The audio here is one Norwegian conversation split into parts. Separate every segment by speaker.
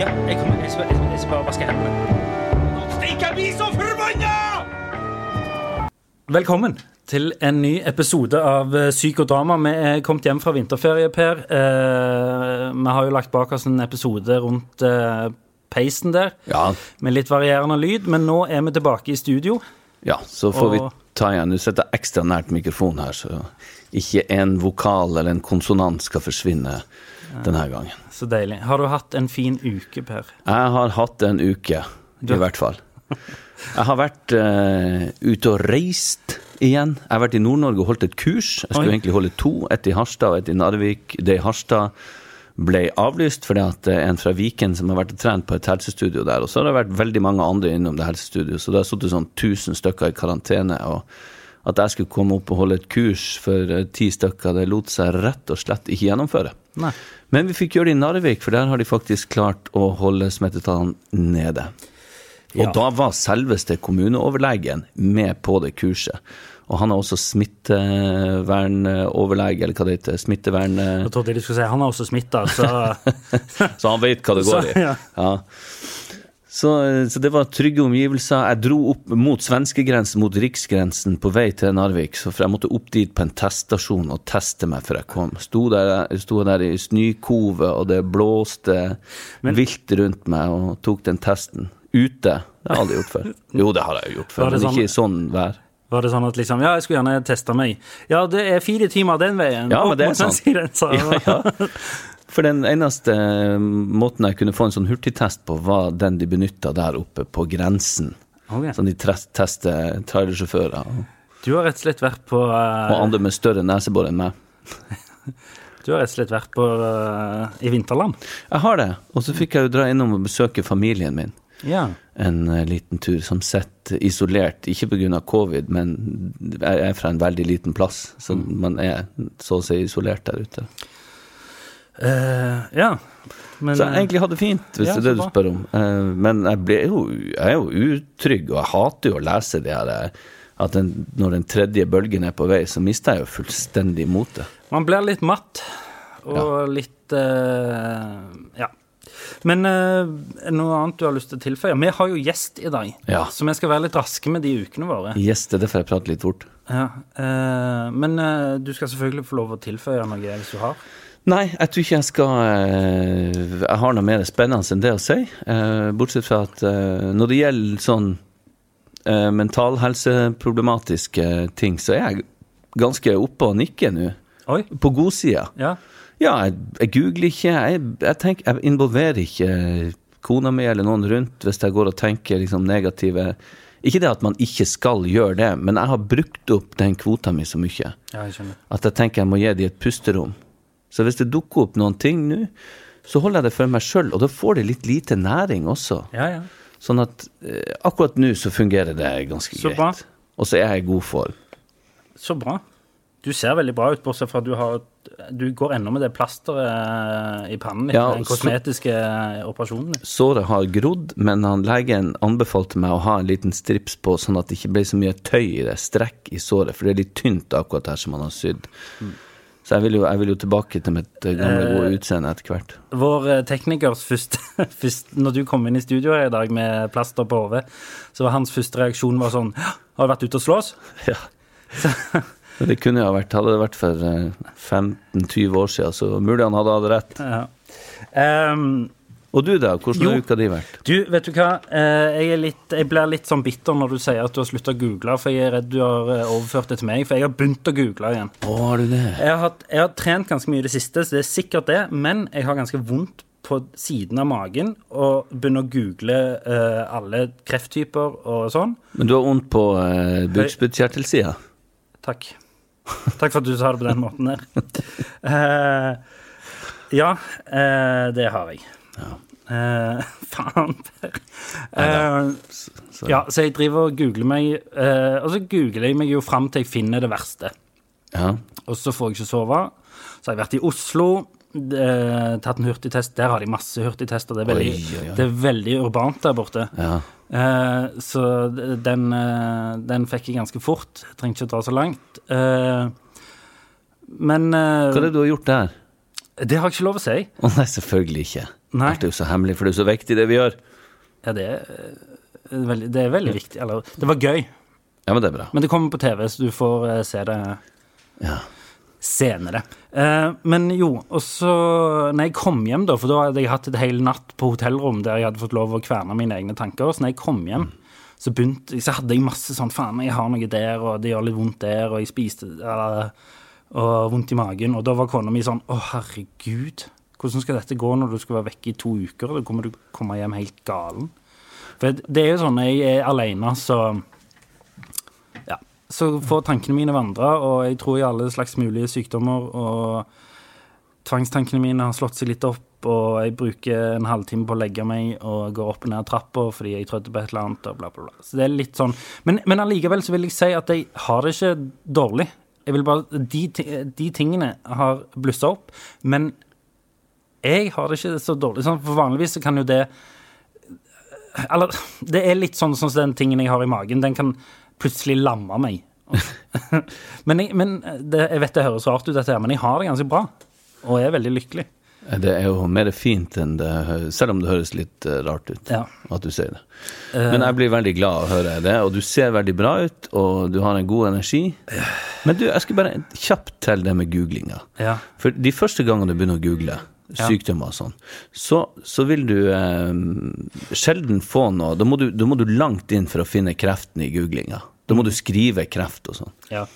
Speaker 1: Ja, jeg, kommer, jeg, skal, jeg, skal- bare vaske hendene.
Speaker 2: Stikk, jeg blir så forbanna!
Speaker 1: Velkommen til en ny episode av Syk og drama. Vi er kommet hjem fra vinterferie, Per. Eh, vi har jo lagt bak oss en episode rundt eh, peisen der,
Speaker 2: Ja,
Speaker 1: med litt varierende lyd, men nå er vi tilbake i studio.
Speaker 2: ja, så får vi ta igjen. Nå setter jeg ekstra nært mikrofonen her, så ikke en vokal eller en konsonant skal forsvinne denne gangen.
Speaker 1: Så deilig. Har du hatt en fin uke, Per?
Speaker 2: Jeg har hatt en uke, i hvert fall. Jeg har vært uh, ute og reist igjen. Jeg har vært i Nord-Norge og holdt et kurs. Jeg skulle
Speaker 1: Oi.
Speaker 2: egentlig holde to, et i Harstad og et i Narvik. Det i Harstad ble avlyst fordi at er en fra Viken som har vært og trent på et helsestudio der. Og så har det vært veldig mange andre innom det helsestudioet, så det har sittet sånn 1000 stykker i karantene. og at jeg skulle komme opp og holde et kurs for eh, ti stykker, det lot seg rett og slett ikke gjennomføre.
Speaker 1: Nei.
Speaker 2: Men vi fikk gjøre det i Narvik, for der har de faktisk klart å holde smittetallene nede. Og
Speaker 1: Ja.
Speaker 2: da var selveste kommuneoverlegen med på det kurset. Og han er også smittevernoverlege, eller hva det heter. Smittevern... eh,
Speaker 1: Jeg trodde du skulle si han er også smitta, så
Speaker 2: Så han vet hva det går i.
Speaker 1: Ja.
Speaker 2: Så, så det var trygge omgivelser. Jeg dro opp mot svenskegrensen, mot riksgrensen, på vei til Narvik. Så for jeg måtte opp dit på en teststasjon og teste meg før jeg kom. Sto der, sto der i snøkove, og det blåste vilt rundt meg, og tok den testen. Ute. Det har jeg aldri gjort før. Jo, det har jeg jo gjort før, men
Speaker 1: sånn-
Speaker 2: ikke i sånn vær.
Speaker 1: var det sånn at liksom Ja, jeg skulle gjerne teste meg. Ja, det er fire timer den veien.
Speaker 2: Ja, men det er sant. Ja, ja. For den eneste måten jeg kunne få en sånn hurtigtest på, var den de benytta der oppe på grensen.
Speaker 1: Ok.
Speaker 2: Sånn de tester trailersjåfører
Speaker 1: Du har rett og slett vært på uh...
Speaker 2: og andre med større nesebor enn meg.
Speaker 1: Du har rett og slett vært på uh, i vinterland.
Speaker 2: Jeg har det. Og så fikk jeg jo dra innom og besøke familien min
Speaker 1: Ja.
Speaker 2: en uh, liten tur, som sitter isolert, ikke pga. covid, men jeg er fra en veldig liten plass, så man er så å si isolert der ute.
Speaker 1: Eh, ja. Men
Speaker 2: Så jeg egentlig hadde det fint, hvis
Speaker 1: Ja,
Speaker 2: det er det du spør om. Uh, Men jeg, jo, jeg er jo utrygg, og jeg hater jo å lese det her eh, at den, når den tredje bølgen er på vei, så mister jeg jo fullstendig motet.
Speaker 1: man blir litt matt og litt uh, Ja. Men noe annet du har lyst til å tilføye? Vi har jo gjest i dag,
Speaker 2: Ja.
Speaker 1: så vi skal være litt raske med de ukene våre.
Speaker 2: Yes, det er derfor jeg prater litt fort.
Speaker 1: Ja. men du skal selvfølgelig få lov å tilføye noe hvis du har.
Speaker 2: Nei, jeg tror ikke jeg skal eh, Jeg har noe mer spennende enn det å si. eh, Bortsett fra at eh, når det gjelder sånn mentalhelseproblematiske ting, så er jeg ganske oppe og nikker nå.
Speaker 1: Oi.
Speaker 2: På godsida.
Speaker 1: Ja.
Speaker 2: Ja, jeg, jeg googler ikke. Jeg, jeg, tenker, jeg involverer ikke kona mi eller noen rundt hvis jeg går og tenker liksom negative Ikke det at man ikke skal gjøre det, men jeg har brukt opp den kvota mi så mye
Speaker 1: ja, jeg
Speaker 2: at jeg tenker jeg må gi dem et pusterom. Så hvis det dukker opp noen ting nå, så holder jeg det for meg sjøl, og da får det litt lite næring også.
Speaker 1: Ja, ja.
Speaker 2: Sånn at eh, akkurat nå så fungerer det ganske
Speaker 1: Så bra.
Speaker 2: Og så er jeg i god form.
Speaker 1: Så bra. Du ser veldig bra ut, bortsett fra at du har Du går ennå med det plasteret i pannen
Speaker 2: Ja,
Speaker 1: den den
Speaker 2: så-
Speaker 1: kosmetiske operasjonen.
Speaker 2: Såret har grodd, men han legen anbefalte meg å ha en liten strips på, sånn at det ikke ble så mye tøy i det, strekk i såret, for det er litt tynt akkurat her som han har sydd.
Speaker 1: Mm.
Speaker 2: Så jeg vil, jo, jeg vil jo tilbake til mitt eh, gamle, gode utseende etter hvert.
Speaker 1: Vår eh, teknikers første, første, Når du kom inn i studio her i dag med plaster på hodet, så var hans første reaksjon var sånn Har du vært ute og slåss?
Speaker 2: Ja. Så. det kunne ha vært, hadde det vært for eh, 15-20 år siden, så mulig han hadde hatt rett.
Speaker 1: Ja. Ehm,
Speaker 2: Og du da, hvordan har uka di vært?
Speaker 1: du, vet du hva? Eh, jeg, litt, jeg blir litt sånn bitter når du sier at du har slutta å google, for jeg er redd du har eh, overført det til meg. For jeg har begynt å google igjen.
Speaker 2: Å, har du det?
Speaker 1: Jeg har, jeg har trent ganske mye i det siste, så det er sikkert det, men jeg har ganske vondt på siden av magen og begynner å google uh, alle krefttyper og sånn.
Speaker 2: Men du har vondt på uh, bukspyttkjertelsida?
Speaker 1: Takk. Takk for at du sa det på den måten der. Uh, ja, uh, det har jeg. Eh, faen. Eh, ja, så jeg driver og googler meg eh, Og så googler jeg meg jo fram til jeg finner det verste.
Speaker 2: ja.
Speaker 1: Og så får jeg ikke sove. Så har jeg vært i Oslo, eh, tatt en hurtigtest. Der har de masse hurtigtester. Det er veldig,
Speaker 2: Oi, oi, oi.
Speaker 1: Det er veldig urbant der borte.
Speaker 2: ja.
Speaker 1: Eh, så den, eh, den fikk jeg ganske fort. Jeg trenger ikke å dra så langt. Eh, men
Speaker 2: Hva er det du har gjort der?
Speaker 1: det har jeg ikke lov å si.
Speaker 2: Å nei, selvfølgelig ikke.
Speaker 1: Nei.
Speaker 2: Alt er jo så hemmelig, for det er jo så viktig, det vi gjør.
Speaker 1: Ja, det er, eh, veldig, det er veldig viktig. Eller, det var gøy.
Speaker 2: Ja, men det er bra.
Speaker 1: Men det kommer på TV, så du får eh, se det
Speaker 2: Ja.
Speaker 1: senere. Eh, men jo, og så Når jeg kom hjem, da, for da hadde jeg hatt et hel natt på hotellrom der jeg hadde fått lov å kverne mine egne tanker, så når jeg kom hjem, så begynte Så hadde jeg masse sånn Faen, jeg har noe der, og det gjør litt vondt der, og jeg spiste eller, Og vondt i magen. Og da var kona mi sånn Å, herregud. Hvordan skal dette gå når du skal være vekke i to uker? Da kommer du komme hjem helt galen. For det er jo sånn, jeg er alene, så ja, så får tankene mine vandre, og jeg tror i alle slags mulige sykdommer, og tvangstankene mine har slått seg litt opp, og jeg bruker en halvtime på å legge meg og går opp og ned trappa fordi jeg trødde på et eller annet, og bla, bla, bla. Så det er litt sånn Men, men allikevel så vil jeg si at jeg har det ikke dårlig. Jeg vil bare De, de tingene har blussa opp, men jeg har det ikke så dårlig. Sånn, for vanligvis så kan jo det Eller det er litt sånn som den tingen jeg har i magen. Den kan plutselig lamme meg. men jeg, men det, jeg vet det høres rart ut, dette her, men jeg har det ganske bra. Og er veldig lykkelig.
Speaker 2: Det er jo mer fint enn det Selv om det høres litt eh, rart ut
Speaker 1: Ja.
Speaker 2: at du sier det. Men jeg blir veldig glad av å høre det, og du ser veldig bra ut, og du har en god energi. Men du, jeg skal bare kjapt til det med googlinga.
Speaker 1: Ja.
Speaker 2: For de første gangene du begynner å google sykdommer og sånn, så, så vil du eh, sjelden få noe da må, du, da må du langt inn for å finne kreften i googlinga. Da må du skrive kreft og sånn.
Speaker 1: ja.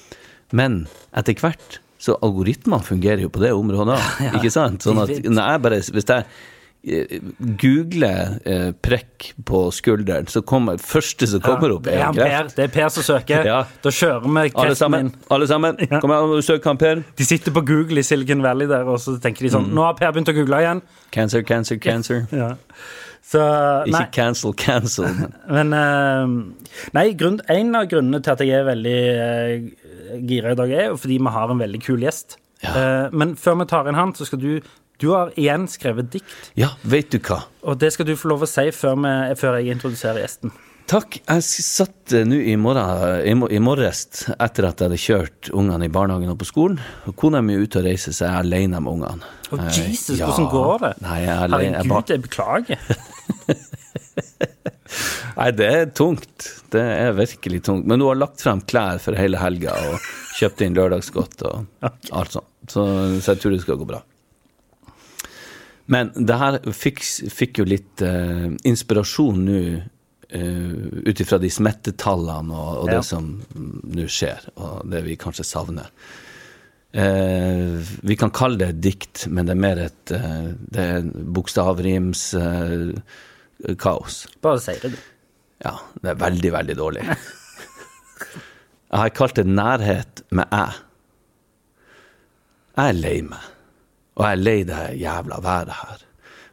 Speaker 2: Men etter hvert så algoritmene fungerer jo på det området, ikke sant? Sånn at når jeg bare, hvis jeg eh, googler eh, prekk på skulderen, så kommer første som kommer opp,
Speaker 1: det,
Speaker 2: er
Speaker 1: er han
Speaker 2: kreft.
Speaker 1: per, det er Per som søker.
Speaker 2: Ja.
Speaker 1: Da kjører vi kreften inn.
Speaker 2: alle sammen, kom igjen, søk han Per.
Speaker 1: De sitter på Google i Silicon Valley der, og så tenker de sånn
Speaker 2: Mm.
Speaker 1: Nå har Per begynt å google igjen.
Speaker 2: Cancer, cancer, cancer.
Speaker 1: Ja. Så
Speaker 2: Ikke cancel, cancel. men-
Speaker 1: eh, Nei, grunn, en av grunnene til at jeg er veldig uh, gira i dag, er fordi vi har en veldig kul gjest.
Speaker 2: Ja.
Speaker 1: Uh, men før vi tar inn han, så skal du Du har igjen skrevet dikt,
Speaker 2: Ja, vet du hva?
Speaker 1: og det skal du få lov å si før, vi, før jeg introduserer gjesten.
Speaker 2: Takk. Jeg satt eh, nå i, morgen, i, morges etter at jeg hadde kjørt ungene i barnehagen og på skolen. Og kona mi er ute og reiser, så jeg er alene med ungene.
Speaker 1: Å,
Speaker 2: oh,
Speaker 1: Jesus,
Speaker 2: ja.
Speaker 1: hvordan går det?
Speaker 2: Nei, jeg er alene.
Speaker 1: Herregud, jeg beklager.
Speaker 2: nei, det er tungt. Det er virkelig tungt. Men hun har lagt frem klær for hele helga og kjøpt inn lørdagsgodt og alt sånt. Så, så jeg tror det skal gå bra. Men det her fikk, fikk jo litt eh, inspirasjon nå uh, ut ifra de smittetallene og, og
Speaker 1: Ja.
Speaker 2: det som nå skjer, og det vi kanskje savner. Eh, vi kan kalle det et dikt, men det er mer et uh, det er bokstavrims eh, kaos.
Speaker 1: Bare si det, du.
Speaker 2: Ja, det er veldig, veldig dårlig. Jeg har kalt det nærhet med æ. Jeg er lei meg, og jeg er lei det jævla været her.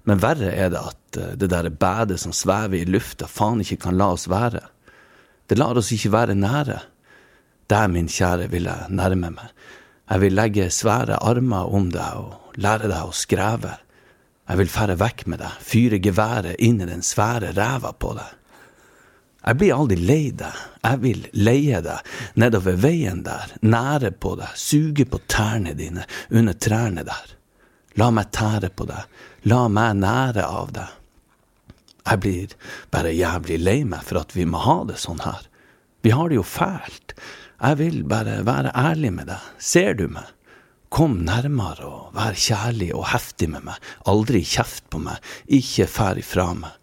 Speaker 2: Men verre er det at eh, det der bædet som svever i lufta, faen ikke kan la oss være. Det lar oss ikke være nære. Der, min kjære, vil jeg nærme meg. Jeg vil legge svære armer om deg og lære deg å skreve. Jeg vil fære vekk med deg, fyre geværet inn i den svære ræva på deg. Jeg blir aldri lei deg, jeg vil leie deg nedover veien der, nære på deg, suge på tærne dine under trærne der. La meg tære på deg, la meg nære av deg. Jeg blir bare jævlig lei meg for at vi må ha det sånn her. Vi har det jo fælt. Jeg vil bare være ærlig med deg, ser du meg? Kom nærmere og vær kjærlig og heftig med meg, aldri kjeft på meg, ikke fær ifra meg.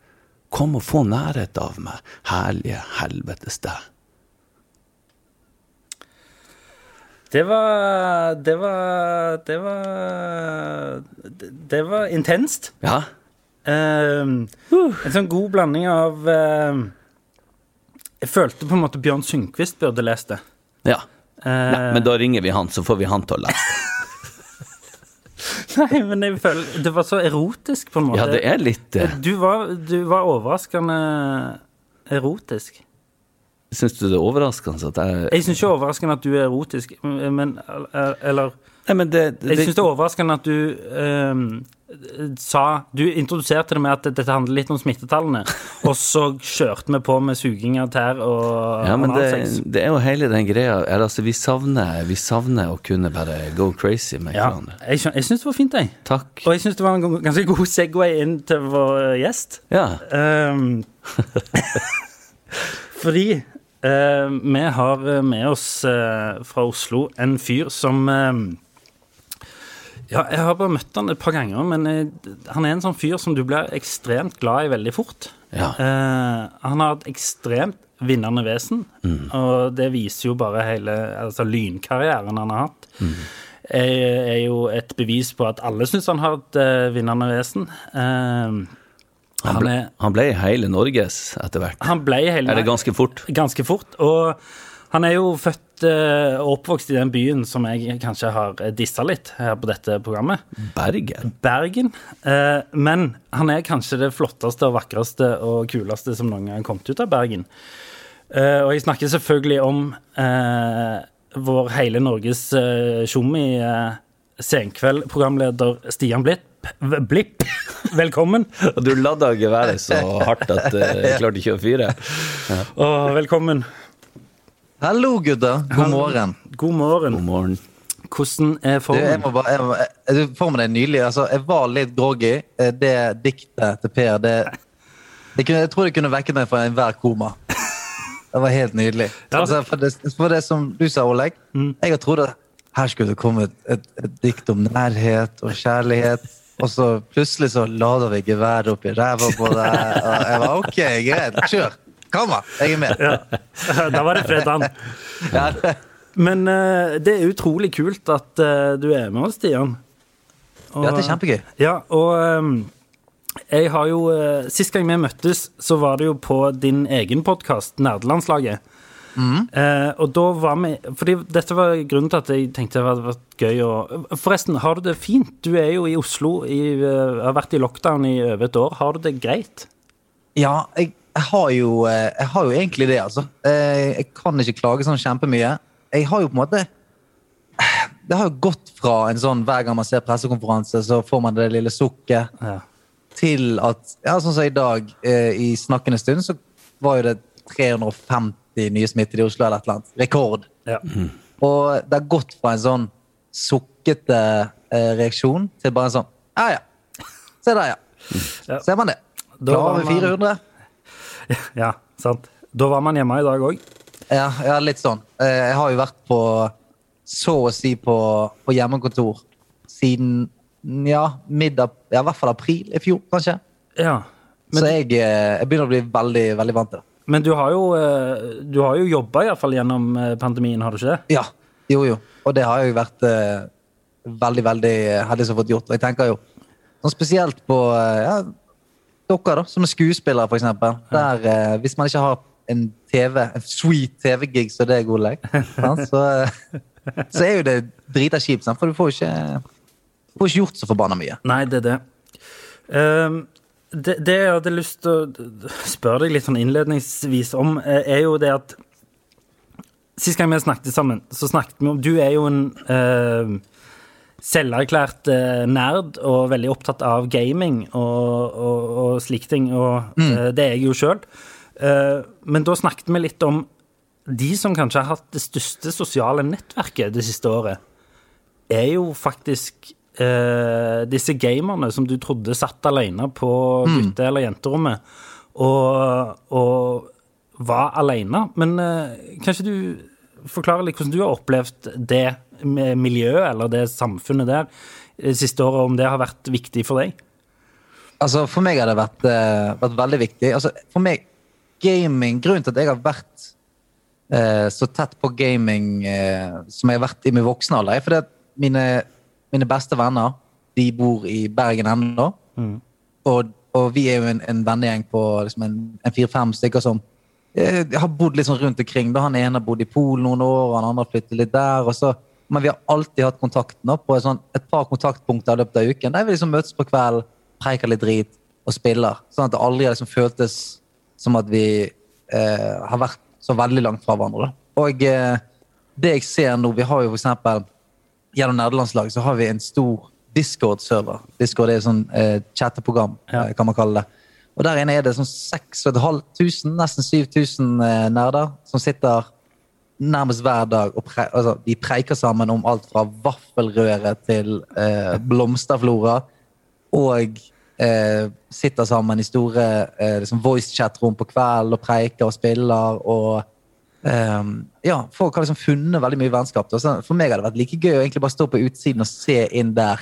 Speaker 2: Kom og få nærhet av meg, herlige helvetes deg.
Speaker 1: Det var Det var Det var Det, var intenst.
Speaker 2: Ja,
Speaker 1: Um, en sånn god blanding av um, Jeg følte på en måte Bjørn Sundquist burde lest det.
Speaker 2: ja.
Speaker 1: Uh,
Speaker 2: Nei, men da ringer vi han, så får vi han til å lese.
Speaker 1: Nei, men jeg føler Det var så erotisk, på en måte.
Speaker 2: Ja, det er litt uh...
Speaker 1: Du var, du var overraskende erotisk.
Speaker 2: Syns du det er overraskende at jeg
Speaker 1: Jeg syns ikke det er overraskende at du er erotisk, men Eller
Speaker 2: Nei, men det, det,
Speaker 1: Jeg syns det er overraskende at du ehm, sa Du introduserte det med at dette handler litt om smittetallene, og så kjørte vi på med suging av tær og
Speaker 2: Ja, men det, det er jo hele den greia altså, vi, savner, vi savner å kunne bare go crazy med
Speaker 1: Ja,
Speaker 2: hverandre.
Speaker 1: jeg, jeg syns det var fint, jeg.
Speaker 2: Takk.
Speaker 1: Og jeg syns det var en ganske god Segway inn til vår gjest.
Speaker 2: Ja.
Speaker 1: Um, fordi eh, vi har med oss eh, fra Oslo en fyr som eh, Ja, jeg har bare møtt han et par ganger, men eh, han er en sånn fyr som du blir ekstremt glad i veldig fort.
Speaker 2: Ja.
Speaker 1: Eh, han har et ekstremt vinnende vesen, og det viser jo bare hele altså, lynkarrieren han har hatt. Er, er jo et bevis på at alle syns han har et eh, vinnende vesen. Eh,
Speaker 2: Han ble, han ble hele Norges etter hvert.
Speaker 1: han ble hele
Speaker 2: Er det ganske fort?
Speaker 1: ganske fort. Og han er jo født eh, og oppvokst i den byen som jeg kanskje har dissa litt her på dette programmet.
Speaker 2: Bergen?
Speaker 1: Bergen. Eh, men han er kanskje det flotteste og vakreste og kuleste som noen gang har kommet ut av Bergen. Eh, og jeg snakker selvfølgelig om eh, vår hele Norges tjommi, uh, senkveld-programleder Stian Blipp. Blipp. Velkommen.
Speaker 2: Og du ladda geværet så hardt at uh, jeg klarte ikke å fyre.
Speaker 1: Og velkommen.
Speaker 3: Hallo, gutter. God morgen.
Speaker 1: God morgen.
Speaker 2: God morgen.
Speaker 1: Hvordan er
Speaker 3: Du, jeg
Speaker 1: formen?
Speaker 3: må bare, jeg, jeg, formen er med. Altså, jeg var litt groggy. Eh, Det diktet til Per, det, det kunne, Jeg tror det kunne vekket meg fra enhver koma. Det var helt nydelig.
Speaker 1: Ja.
Speaker 3: Altså, for, det, for det som du sa, Oleg, jeg har trodd at her skulle det komme et, et, et dikt om nærhet og kjærlighet. Og så plutselig så lada vi geværet opp i ræva på deg. Og jeg var OK, greit, kjør. Kom da. jeg er med.
Speaker 1: da var det fredag.
Speaker 3: Ja,
Speaker 1: Men eh, det er utrolig kult at eh, du er med oss, Stian. Og,
Speaker 3: ja, det er kjempegøy.
Speaker 1: Ja, og ehm, jeg har jo eh, Sist gang vi møttes, så var det jo på din egen podkast, Nerdelandslaget. Eh, og da var vi Fordi dette var grunnen til at jeg tenkte det hadde vært gøy å Forresten, har du det fint? Du er jo i Oslo, i, uh, har vært i lockdown i over et år. Har du det greit?
Speaker 3: Ja, jeg, jeg, har jo, eh, jeg har jo egentlig det, altså. Eh, Jeg kan ikke klage sånn kjempemye. Jeg har jo på en måte Det har jo gått fra en sånn hver gang man ser pressekonferanse, så får man det lille sukket,
Speaker 1: Ja.
Speaker 3: til at Ja, sånn som i dag, i snakkende stund, så var jo det 350 nye smittede i Oslo eller et eller annet. Rekord.
Speaker 1: ja.
Speaker 3: Og det har gått fra en sånn sukkete eh, reaksjon til bare en sånn Ja, ja. Se der, ja.
Speaker 1: Ja.
Speaker 3: Ser man det.
Speaker 1: Da var
Speaker 3: vi
Speaker 1: man-
Speaker 3: 400.
Speaker 1: ja, sant. Da var man hjemme i dag òg.
Speaker 3: Ja, ja, litt sånn. Eh, Jeg har jo vært på så å si på, på hjemmekontor siden ja, middag, ja, i hvert fall april i fjor, kanskje.
Speaker 1: Ja. Men,
Speaker 3: så jeg, eh, jeg begynner å bli veldig, veldig vant til det.
Speaker 1: Men du har jo, eh, du har jo jobba iallfall gjennom eh, pandemien, har du ikke det?
Speaker 3: Ja, jo, jo. Og det har jeg vært eh, veldig, veldig heldig som har fått gjort. Og jeg tenker jo sånn spesielt på eh, ja, dere, da, som er skuespillere, eksempel. Der, eh, hvis man ikke har en TV, en sweet TV-gig som det er god lek, så, så er jo det drita kjipt, for du får ikke, får ikke gjort så forbanna mye.
Speaker 1: Nei, det er det. Ehm, det. Det jeg hadde lyst til å spørre deg litt sånn innledningsvis om, eh, er jo det at Sist gang vi snakket sammen, så snakket vi om Du er jo en uh, selverklært eh, nerd og veldig opptatt av gaming og, og, og slike ting, og eh, det er jeg jo sjøl. men da snakket vi litt om de som kanskje har hatt det største sosiale nettverket det siste året, er jo faktisk eh, disse gamerne som du trodde satt alene på gutte- eller jenterommet, og, og var alene. Men eh, kanskje du forklare litt hvordan du har opplevd det miljøet, eller det samfunnet der, det siste året, om det har vært viktig for deg?
Speaker 3: Altså, For meg har det vært, eh, vært veldig viktig. Altså, for meg, gaming Grunnen til at jeg har vært eh, så tett på gaming eh, som jeg har vært i min voksne alder, er at mine, mine beste venner de bor i Bergen ennå. Og, og vi er jo en, en vennegjeng på liksom en, en fire-fem stykker som eh, har bodd litt sånn rundt omkring. Da Han ene har bodd i Polen noen år, han andre har flyttet litt der. så men vi har alltid hatt kontakt nå på et, sånt, et par kontaktpunkter i løpet av uken. Der vi liksom møtes på kvelden, preiker litt drit og spiller. Sånn at det aldri liksom føltes som at vi eh, har vært så veldig langt fra hverandre. Da. Og eh, det jeg ser nå Vi har jo for eksempel gjennom nederlandslaget så har vi en stor Discord-server. Discord er et sånn eh, chatteprogram,
Speaker 1: Ja.
Speaker 3: eh, kan man kalle det. Og der inne er det sånn 6500, nesten 7000 eh, nerder som sitter nærmest hver dag og pre altså, de preiker sammen om alt fra vaffelrøre til eh, blomsterflora. Og eh, sitter sammen i store eh, liksom voice chat-rom på kvelden og preiker og spiller. og eh, ja, Folk har liksom funnet veldig mye vennskap. for meg har det vært like gøy å egentlig bare stå på utsiden og se inn der.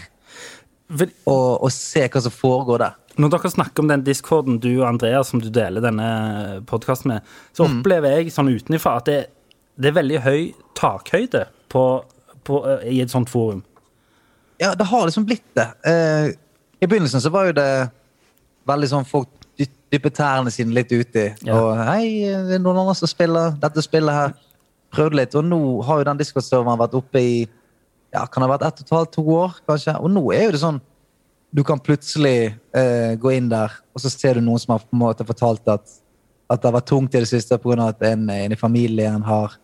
Speaker 1: Vil...
Speaker 3: Og, og se hva som foregår der.
Speaker 1: Når dere snakker om den discorden du og Andreas som du deler denne podkasten med, så
Speaker 3: Mm.
Speaker 1: opplever jeg sånn utenfra at det, det er veldig høy takhøyde på, på, eh, i et sånt forum.
Speaker 3: Ja, det har liksom blitt det. Uh, I begynnelsen så var jo det veldig sånn folk dy- dypper tærne sine litt uti.
Speaker 1: Ja.
Speaker 3: Og hei, det er noen andre som spiller dette spillet her. Prøvde litt, og nå har jo den Discord-serveren vært oppe i ja, kan det ha vært ett og et halvt, to år, kanskje. Og nå er jo det sånn du kan plutselig eh, gå inn der, og så ser du noen som har på en måte fortalt at, at det har vært tungt i det siste pga. at en, en i familien har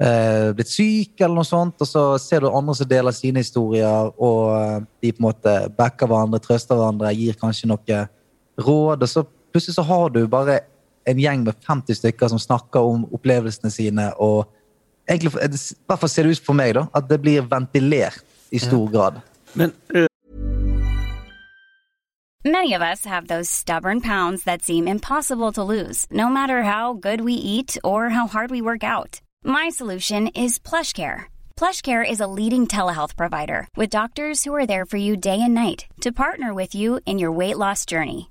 Speaker 3: eh, blitt syk, eller noe sånt. Og så ser du andre som deler sine historier, og eh, de på en måte backer hverandre, trøster hverandre, gir kanskje noe råd. Og så plutselig så har du bare en gjeng med 50 stykker som snakker om opplevelsene sine. og egentlig, I hvert fall ser det ut for meg da, at det blir ventilert i stor grad.
Speaker 2: Men eh,
Speaker 4: Many of us have those stubborn pounds that seem impossible to lose, no matter how good we eat or how hard we work out. My solution is PlushCare. PlushCare is a leading telehealth provider with doctors who are there for you day and night to partner with you in your weight loss journey.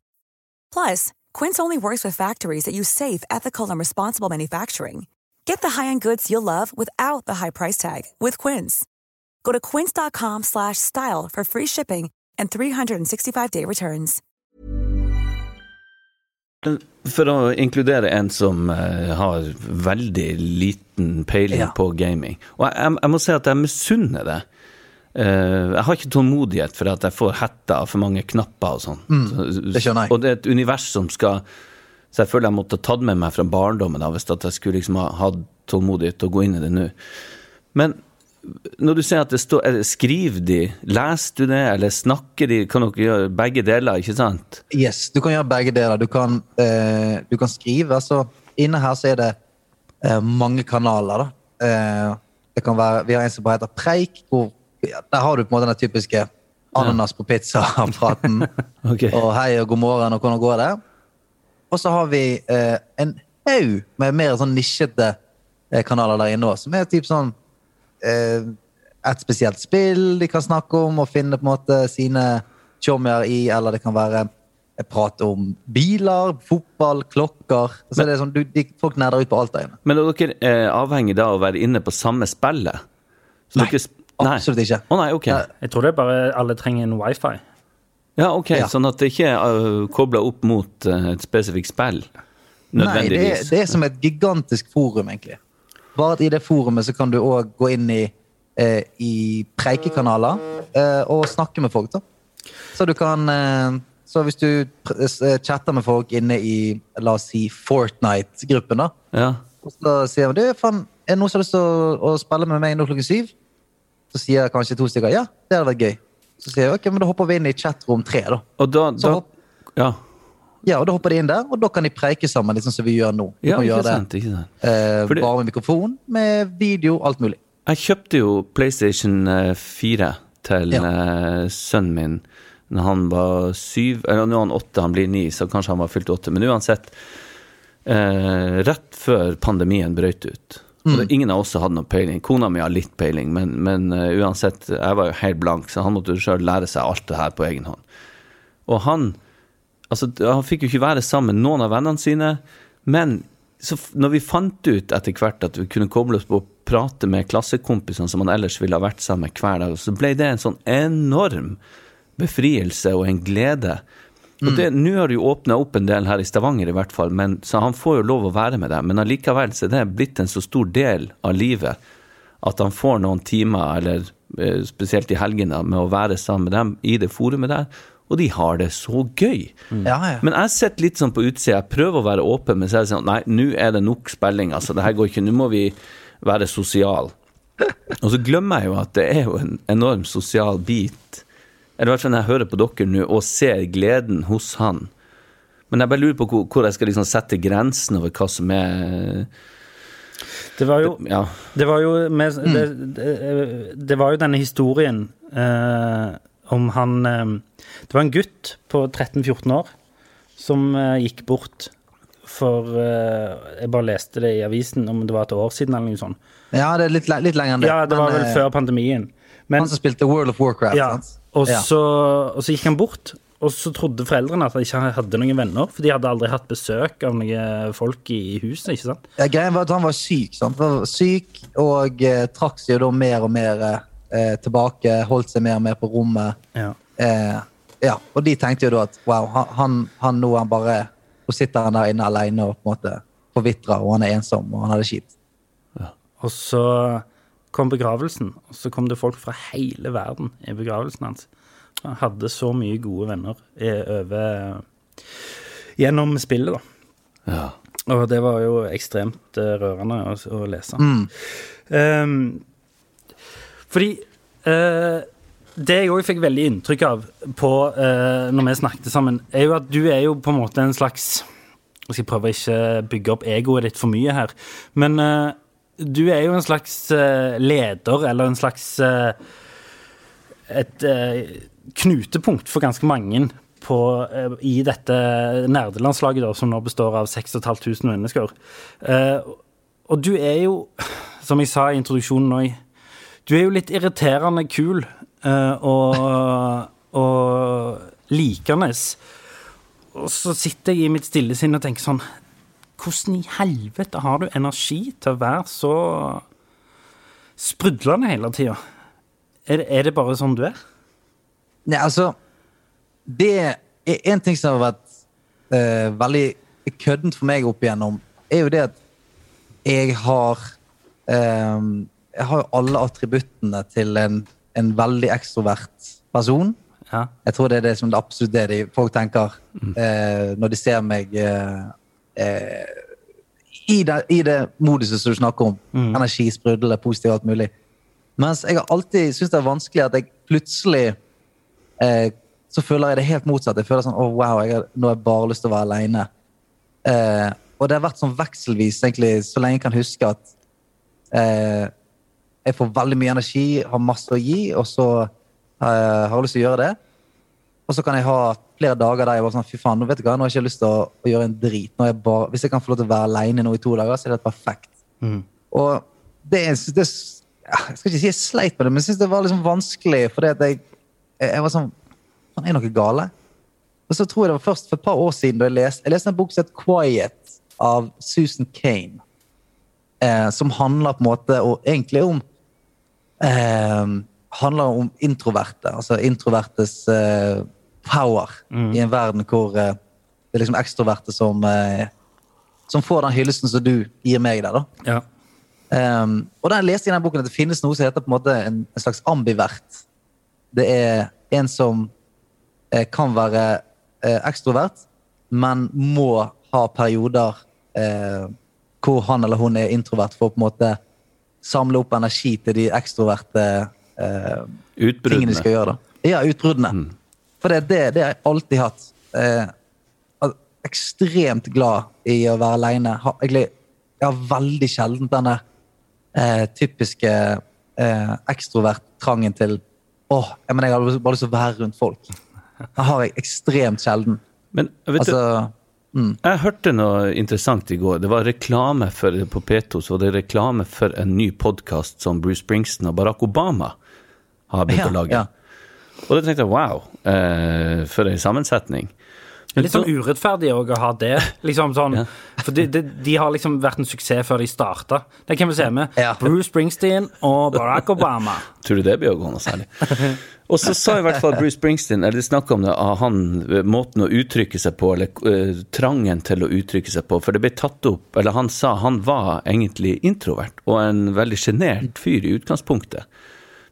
Speaker 5: Plus, Quince only works with factories that use safe, ethical, and responsible manufacturing. Get the high-end goods you'll love without the high price tag with Quince. Go to quince.com slash style for free shipping and 365-day returns.
Speaker 2: for å inkludere en som eh, har veldig liten peiling
Speaker 3: Ja.
Speaker 2: på gaming Og jeg, jeg, jeg må si at jeg misunner det. Eh, jeg har ikke tålmodighet for at jeg får hetta av for mange knapper og sånn.
Speaker 3: Mm, det skjønner jeg.
Speaker 2: Og det er et univers som skal Så jeg føler jeg måtte ha tatt med meg fra barndommen av hvis at jeg skulle liksom ha hatt tålmodighet til å gå inn i det nå. Men når du sier at det står er Skriver de? Leser du det, eller snakker de? Kan dere gjøre begge deler, ikke sant?
Speaker 3: Yes, du kan gjøre begge deler. Du kan, uh, du kan skrive. altså Inne her så er det uh, mange kanaler. da. Det kan være, Vi har en som bare heter Preik. hvor Der har du på en måte den typiske ananas på pizza-praten.
Speaker 2: okay.
Speaker 3: Og hei og god morgen, og hvordan går det? Og så har vi eh, en haug med mer sånn nisjete eh, kanaler der inne òg, som er typ sånn eh, et spesielt spill de kan snakke om og finne på en måte sine tjommier i, eller det kan være eh, prat om biler, fotball, klokker. Så det er sånn, du, de, folk nerder ut på alt der inne.
Speaker 2: Men er dere eh, avhengig da av å være inne på samme spillet? Så
Speaker 3: Nei,
Speaker 2: dere.
Speaker 3: Absolutt ikke.
Speaker 2: Å nei, ok.
Speaker 3: Nei.
Speaker 1: Jeg tror det er bare alle trenger en wifi.
Speaker 2: Ja, ok,
Speaker 3: Ja.
Speaker 2: Sånn at det ikke er uh, kobla opp mot eh, et spesifikt spill?
Speaker 3: Nei, det,
Speaker 2: er,
Speaker 3: det er som et gigantisk forum, egentlig. Bare at i det forumet så kan du òg gå inn i, eh, i preikekanaler eh, og snakke med folk, da. Så du kan eh, Så hvis du chatter med folk inne i, la oss si, Fortnite-gruppen, da,
Speaker 2: Ja.
Speaker 3: og så sier man du, faen, er det noen som har lyst til å, å spille med meg nå klokken syv? Så sier kanskje to stykker ja, det hadde vært gøy. Så sier jeg ok, men da hopper vi inn i chatrom tre, da.
Speaker 2: Og da, da
Speaker 3: hopp-
Speaker 2: ja.
Speaker 3: Ja, og da hopper de inn der, og da kan de preike sammen, sånn som vi gjør nå. Vi
Speaker 2: ja, ikke
Speaker 3: gjøre
Speaker 2: sant. Ikke sant.
Speaker 3: Eh,
Speaker 2: Fordi-
Speaker 3: bare med mikrofon, med video, alt mulig.
Speaker 2: Jeg kjøpte jo PlayStation eh, 4 til
Speaker 3: Ja.
Speaker 2: eh, sønnen min når han var syv, eller nå er han åtte, han blir ni, så kanskje han var fylt åtte. Men uansett, eh, rett før pandemien brøt ut. Og ingen av oss hadde noe peiling. Kona mi har litt peiling, men, men uh, uansett, jeg var jo helt blank, så han måtte sjøl lære seg alt det her på egen hånd. Og han Altså, han fikk jo ikke være sammen med noen av vennene sine, men så når vi fant ut etter hvert at vi kunne koble oss på å prate med klassekompisene som han ellers ville ha vært sammen med hver dag, så ble det en sånn enorm befrielse og en glede. Og det, Nå har det jo åpna opp en del her i Stavanger, i hvert fall, men, så han får jo lov å være med dem. Men allikevel så er det blitt en så stor del av livet at han får noen timer, eller eh, spesielt i helgene, med å være sammen med dem i det forumet der, og de har det så gøy.
Speaker 3: Ja, ja.
Speaker 2: Men jeg sitter litt sånn på utsida, jeg prøver å være åpen, men så er det sånn Nei, nå er det nok spilling, altså. Det her går ikke. Nå må vi være sosial. Og så glemmer jeg jo at det er jo en enorm sosial bit. Eller i hvert fall når jeg hører på dere nå og ser gleden hos han. Men jeg bare lurer på hvor, hvor jeg skal liksom sette grensen over hva som er
Speaker 1: Det var jo
Speaker 2: Ja.
Speaker 1: Det var jo, med, det, det, det var jo denne historien eh, om han eh, Det var en gutt på 13-14 år som eh, gikk bort for eh, Jeg bare leste det i avisen om det var et år siden eller noe sånt.
Speaker 3: ja, det er litt, litt lenger enn det.
Speaker 1: Ja, det var vel
Speaker 3: eh,
Speaker 1: før pandemien. Men,
Speaker 3: Han som spilte World of Warcraft.
Speaker 1: ja,
Speaker 3: sant?
Speaker 1: Og,
Speaker 3: Ja.
Speaker 1: så, og så gikk han bort. Og så trodde foreldrene at han ikke hadde noen venner, for de hadde aldri hatt besøk av noen folk i huset. ikke sant?
Speaker 3: Ja, greien var at han var syk. Sant? Han var syk og eh, trakk seg jo da mer og mer eh, tilbake. Holdt seg mer og mer på rommet.
Speaker 1: Ja.
Speaker 3: Eh, ja, Og de tenkte jo da at wow, han, han, nå han bare Nå sitter han der inne alene og på en måte forvitrer, og han er ensom, og han har det kjipt.
Speaker 1: Og så kom begravelsen, og så kom det folk fra hele verden i begravelsen hans. Han hadde så mye gode venner over Gjennom spillet, da.
Speaker 2: ja.
Speaker 1: Og det var jo ekstremt eh, rørende å, å lese. Ehm, fordi uh, det jeg òg fikk veldig inntrykk av på, uh, når vi snakket sammen, er jo at du er jo på en måte en slags Jeg skal prøve å ikke bygge opp egoet ditt for mye her, men eh, du er jo en slags eh, leder, eller en slags eh, Et eh, knutepunkt for ganske mange på, i dette nerdelandslaget, da, som nå består av 6500 mennesker. Og du er jo, som jeg sa i introduksjonen nå, du er jo litt irriterende kul og, og likende. Og så sitter jeg i mitt stille sinn og tenker sånn Hvordan i helvete har du energi til å være så sprudlende hele tida? Er, er det bare sånn du er?
Speaker 3: Nei, altså Det er en ting som har vært uh, veldig køddent for meg opp igjennom, er jo det at jeg har um, Jeg har jo alle attributtene til en, en veldig ekstrovert person.
Speaker 1: Ja.
Speaker 3: Jeg tror det er det som det absolutt det de, folk tenker eh, når de ser meg eh, eh, i, det, i det moduset som du snakker om. Energi, sprudle, positiv, alt mulig. Mens jeg har alltid syntes det er vanskelig at jeg plutselig eh, så føler jeg det helt motsatt. Jeg føler sånn, oh, wow, har, nå har jeg bare lyst til å være alene. Eh, og det har vært sånn vekselvis egentlig, så lenge jeg kan huske at eh, jeg får veldig mye energi, har masse å gi, og så eh, har jeg lyst til å gjøre det. Og så kan jeg ha flere dager der jeg var sånn, fy faen, nå vet du hva, nå har jeg ikke lyst til å, å gjøre en drit. Jeg bare, hvis jeg kan få lov til å være alene nå i to dager, så er det perfekt. Og det, det, Jeg skal ikke si jeg sleit med det, men jeg syns det var liksom vanskelig, fordi at jeg, jeg, var sånn Faen, er noe gale? Og så tror jeg det var først for et par år siden da jeg leste Jeg leste en bok som het Quiet av Susan Kane. Eh, som handler på en måte og egentlig om eh, Handler om introverte. Altså introvertes eh, power i en verden hvor uh, det er liksom ekstroverte som uh, Som får den hyllesten som du gir meg der, da.
Speaker 1: Ja.
Speaker 3: Um, og der leste i den boken at det finnes noe som heter på en måte en, en slags ambivert. Det er en som uh, kan være ekstrovert, men må ha perioder hvor han eller hun er introvert for å på en måte samle opp energi til de ekstroverte tingene de skal gjøre. da. Ja, utbruddene. For det, det, det har jeg alltid hatt. Eh, ekstremt glad i å være aleine. Jeg har veldig sjelden denne eh, typiske eh, ekstrovert-trangen til åh, jeg, jeg har bare lyst til å være rundt folk. Det har jeg ekstremt sjelden.
Speaker 2: Men vet
Speaker 3: Altså,
Speaker 2: du, Jeg hørte noe interessant i går. Det var reklame for, på P2 så var det reklame for en ny podkast som Bruce Springsteen og Barack Obama har begynt å lage.
Speaker 3: ja.
Speaker 2: Og da tenkte jeg wow, eh, for en sammensetning. Men
Speaker 1: Litt sånn urettferdig òg å ha det. Liksom sånn,
Speaker 2: Ja.
Speaker 1: For de, de, de har liksom vært en suksess før de starta. Det kan vi se med.
Speaker 3: Ja.
Speaker 1: Bruce Springsteen og Barack Obama.
Speaker 2: Tror du det blir å gå noe særlig? Og så sa i hvert fall Bruce Springsteen, eller de snakka om det, av han, eh, måten å uttrykke seg på, eller uh, trangen til å uttrykke seg på. For det ble tatt opp, eller han sa han var egentlig introvert, og en veldig sjenert fyr i utgangspunktet.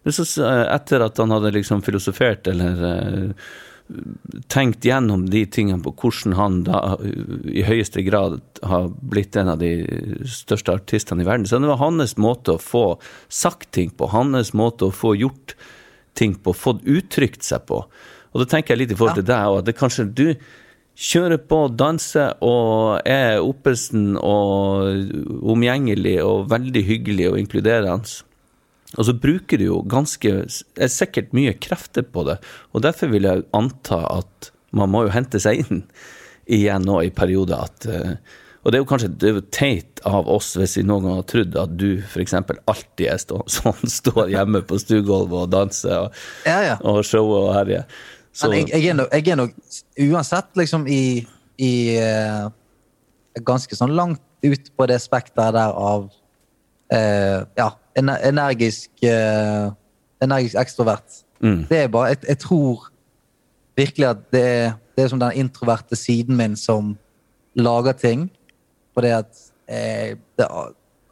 Speaker 2: Men så, eh, etter at han hadde liksom filosofert, eller eh, tenkt gjennom de tingene på hvordan han da uh, i høyeste grad har blitt en av de største artistene i verden. Så det var hans måte å få sagt ting på, hans måte å få gjort ting på, fått uttrykt seg på. Og da tenker jeg litt i forhold til deg òg, at det kanskje du kjører på, danser og er oppesen og omgjengelig og veldig hyggelig og inkluderende. Og så bruker du jo ganske er sikkert mye krefter på det, og derfor vil jeg anta at man må jo hente seg inn igjen nå i perioder at eh, Og det er jo kanskje det er jo teit av oss hvis vi noen gang har trodd at du f.eks. alltid er stå, sånn, står hjemme på stuegulvet og danser og,
Speaker 3: Ja, ja.
Speaker 2: og shower og herjer. Så
Speaker 3: Men jeg, jeg, er nok, jeg er nok uansett liksom i, i uh, Ganske sånn langt ut på det spekteret der av uh, Ja, energisk uh, Energisk ekstrovert.
Speaker 2: Mm.
Speaker 3: Det er bare jeg, jeg tror virkelig at det er, det er som den introverte siden min som lager ting. For det at eh, det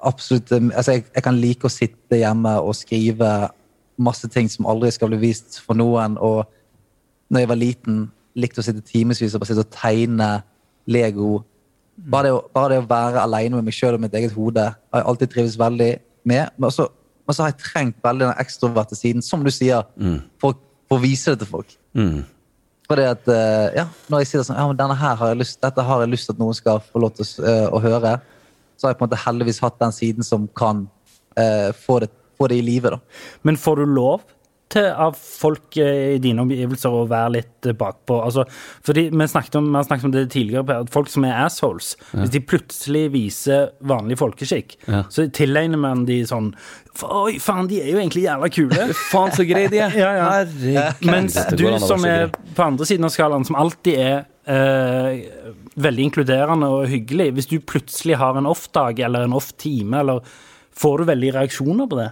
Speaker 3: absolutt altså jeg, jeg kan like å sitte hjemme og skrive masse ting som aldri skal bli vist for noen. Og når jeg var liten, likte å sitte timevis og bare sitte og tegne Lego. Bare det, å, bare det å være alene med meg sjøl og mitt eget hode har jeg alltid trives veldig med. Men så, men så har jeg trengt veldig den ekstroverte siden, som du sier, for, for å vise det til folk.
Speaker 2: mm.
Speaker 3: Fordi at, eh, ja, Når jeg sier sånn, ja, men denne her har jeg lyst, dette har jeg lyst til at noen skal få lov til å, eh, å høre, så har jeg på en måte heldigvis hatt den siden som kan uh, få, det, få det i live. da.
Speaker 1: Men får du lov til av folk eh, i dine omgivelser å være litt eh, bakpå? Altså, fordi vi, snakket om, vi snakket om det tidligere, at folk som er assholes, hvis de plutselig viser vanlig folkeskikk,
Speaker 2: Ja.
Speaker 1: så tilegner man de sånn Oi, faen, de er jo egentlig jævla kule.
Speaker 2: Faen, så greie de er!
Speaker 1: Ja, ja.
Speaker 2: Herregud.
Speaker 1: Mens du som er på andre siden av skalaen, som alltid er eh, veldig inkluderende og hyggelig, hvis du plutselig har en off-dag eller en off-time, eller får du veldig reaksjoner på det?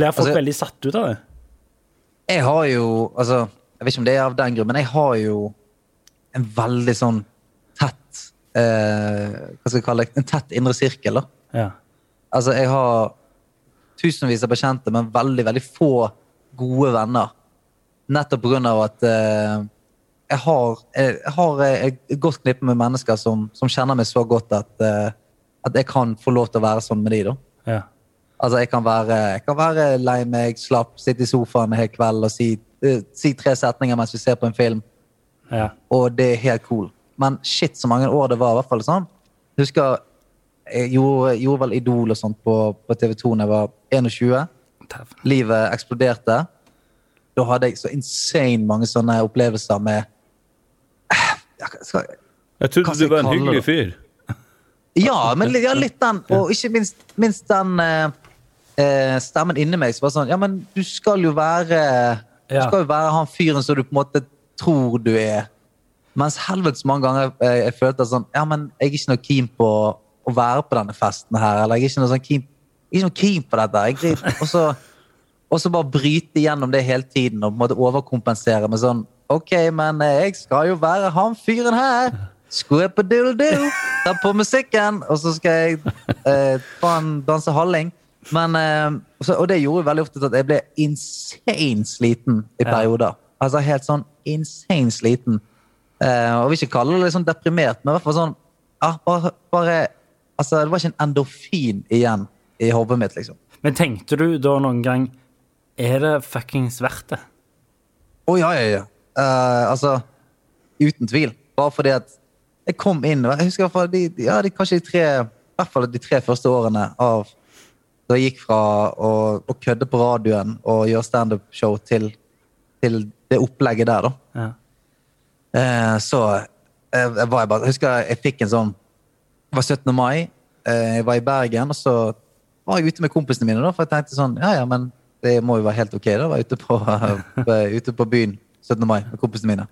Speaker 1: Blir folk
Speaker 3: Altså-
Speaker 1: veldig satt ut av det?
Speaker 3: Jeg har jo altså, Jeg vet ikke om det er av den grunn, men jeg har jo en veldig sånn tett eh, Hva skal jeg kalle det? En tett indre sirkel. da.
Speaker 1: Ja.
Speaker 3: Altså, jeg har tusenvis av bekjente, men veldig, veldig få gode venner. Nettopp på grunn av at eh, jeg har, jeg har eh, et godt knippe med mennesker som, som kjenner meg så godt at, eh, at jeg kan få lov til å være sånn med de da.
Speaker 1: ja.
Speaker 3: Altså, jeg kan være, jeg kan være lei meg, slapp, sitte i sofaen en hel kveld og si, uh, si tre setninger mens vi ser på en film,
Speaker 1: ja.
Speaker 3: og det er helt cool. Men shit, så mange år det var, i hvert fall sånn. Jeg husker jeg gjorde, gjorde vel Idol og sånt på, på TV 2 da jeg var 21.
Speaker 1: Dæven.
Speaker 3: Livet eksploderte. Da hadde jeg så insane mange sånne opplevelser med Jeg, skal-
Speaker 2: Jeg trodde
Speaker 3: skal
Speaker 2: du var en hyggelig fyr.
Speaker 3: Ja, men ja, litt den. Og ikke minst, minst den eh, eh, stemmen inni meg som var sånn Ja, men du skal jo være Du skal jo være han fyren som du på en måte tror du er. Mens helvetes mange ganger jeg, jeg følte sånn Ja, men jeg er ikke noe keen på å være på denne festen her. Eller jeg er ikke noe sånn keen, ikke noe keen på dette. Jeg, og, så, og så bare bryte gjennom det hele tiden og på en måte overkompensere med sånn OK, men eh, jeg skal jo være han fyren her. Squippadoodle-doo. Ta på musikken, og så skal jeg eh, danse halling. Men, eh, så, og det gjorde veldig ofte at jeg ble insane sliten i
Speaker 1: Ja.
Speaker 3: perioder. Altså helt sånn insane sliten. Eh, og vil ikke kalle det sånn deprimert, men i hvert fall sånn ja, bare, bare Altså, det var ikke en endorfin igjen i hodet mitt, liksom.
Speaker 1: Men tenkte du da noen gang Er det fuckings verdt det?
Speaker 3: Å, ja, ja, ja. Uh, altså, uten tvil. Bare fordi at jeg kom inn og Jeg husker i hvert fall de, ja, de, kanskje de tre, i hvert fall de tre første årene av jeg gikk fra å, å kødde på radioen og gjøre standup-show til, til det opplegget der, da.
Speaker 1: Ja.
Speaker 3: Eh, så jeg, jeg, var, jeg, bare, husker jeg fikk en sånn Det var 17. mai, eh, jeg var i Bergen, og så var jeg ute med kompisene mine. da, For jeg tenkte sånn Ja, ja, men det må jo være helt ok. da, Være ute på, ute på byen 17. mai med kompisene mine.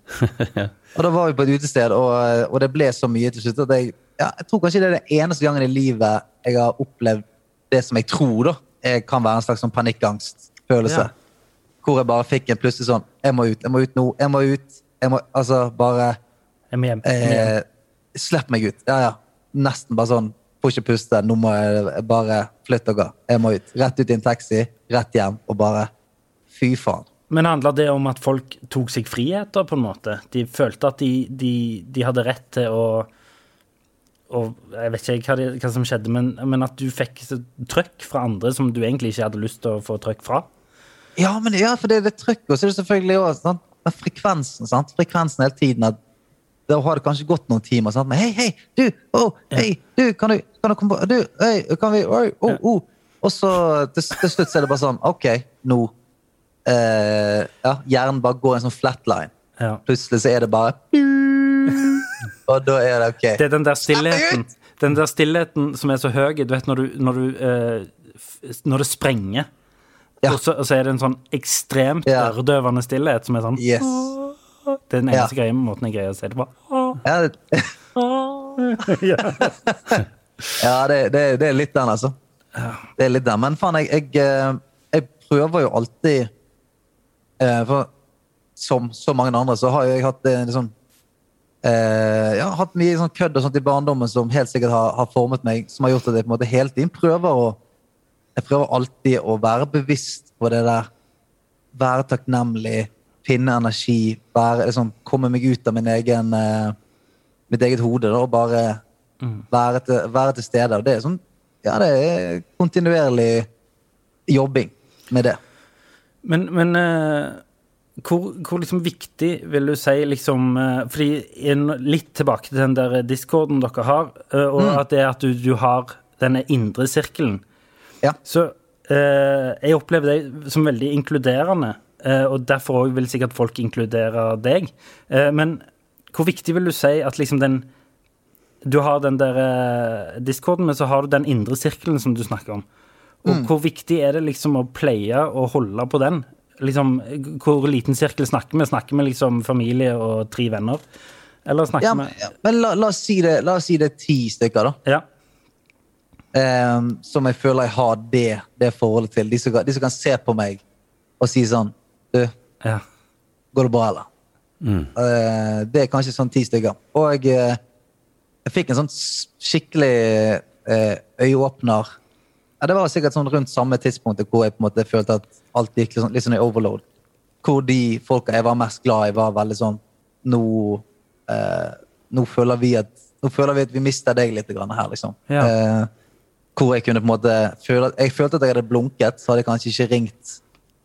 Speaker 3: Og da var vi på et utested, og, og det ble så mye til slutt at jeg, ja, jeg tror kanskje det er den eneste gangen i livet jeg har opplevd det som jeg tror da, jeg kan være en slags sånn panikkangstfølelse.
Speaker 1: Ja.
Speaker 3: Hvor jeg bare fikk en plutselig sånn Jeg må ut, jeg må ut nå, jeg må ut. Jeg må, altså, bare
Speaker 1: Jeg må hjem. Jeg må hjem.
Speaker 3: eh, Slipp meg ut. Ja, ja. Nesten bare sånn Får ikke puste. Nå må jeg bare flytte og gå. Jeg må ut. Rett ut i en taxi, rett hjem og bare Fy faen.
Speaker 1: Men handler det om at folk tok seg friheter, på en måte? De følte at de, de, de hadde rett til å og Jeg vet ikke hva, det, hva som skjedde, men, men at du fikk trøkk fra andre som du egentlig ikke hadde lyst til å få trøkk fra?
Speaker 3: Ja, men ja, for det er det trøkket, og så er det selvfølgelig også den frekvensen. sant? Frekvensen hele tiden. at Da har det kanskje gått noen timer. sant? Men hei, hei, du! Oh, hei, du, kan du, kan du komme på Du, hei, kan vi oi, oh, oh. Og så til, til slutt så er det bare sånn OK, nå eh, Ja, hjernen bare går en sånn flatline.
Speaker 1: Ja.
Speaker 3: Plutselig så er det bare Og da er det OK.
Speaker 1: Det er den der stillheten! Den der stillheten som er så høy, du vet når du, når du eh, Når det sprenger,
Speaker 3: Ja.
Speaker 1: og, så, og så er det en sånn ekstremt
Speaker 3: Ja.
Speaker 1: øredøvende stillhet som er sånn
Speaker 3: Yes.
Speaker 1: Det er den eneste
Speaker 3: Ja.
Speaker 1: greia måten jeg greier å si det på.
Speaker 3: Ja, det, ja det, det, det er litt den, altså. Det er litt den. Men faen, jeg, jeg, eh, jeg prøver jo alltid eh, For som så mange andre så har jeg hatt en sånn eh, ja, hatt mye sånn kødd og sånt i barndommen som helt sikkert har, har formet meg. Som har gjort at jeg på en måte hele tiden prøver å Jeg prøver alltid å være bevisst på det der. Være takknemlig, finne energi, være, liksom, komme meg ut av min egen eh, mitt eget hode da, og bare være, til, være til stede. Og det er sånn Ja, det er kontinuerlig jobbing med det.
Speaker 1: Men, men eh, hvor, hvor liksom viktig vil du si liksom eh, Fordi en, Litt tilbake til den der discorden dere har, og mm. at det er at du, du har denne indre sirkelen.
Speaker 3: Ja.
Speaker 1: Så eh, jeg opplever det som veldig inkluderende, eh, og derfor òg vil sikkert folk inkludere deg. Eh, men hvor viktig vil du si at liksom den Du har den der eh, discorden, men så har du den indre sirkelen som du snakker om. Og hvor viktig er det liksom å pleie og holde på den? Liksom, Hvor liten sirkel snakker vi? Snakker vi liksom familie og tre venner? Eller snakker
Speaker 3: Ja, men, ja, men la, la, oss si det, la oss si det er ti stykker, da.
Speaker 1: Ja.
Speaker 3: Um, som jeg føler jeg har det, det forholdet til. De som, kan- de som kan se på meg og si sånn Du,
Speaker 1: ja.
Speaker 3: går det bra, eller? Eh, det er kanskje sånn ti stykker. Og eh, jeg fikk en sånn skikkelig uh, øyeåpner ja, Det var sikkert sånn rundt samme tidspunktet hvor jeg på en måte følte at alt gikk litt sånn, litt sånn i overload. Hvor de folka jeg var mest glad i, var veldig sånn Nå, eh, nå føler vi at nå føler vi at vi mister deg litt her, liksom.
Speaker 1: Ja.
Speaker 3: Eh, hvor jeg kunne på en måte føle Jeg følte at jeg hadde blunket, så hadde jeg kanskje ikke ringt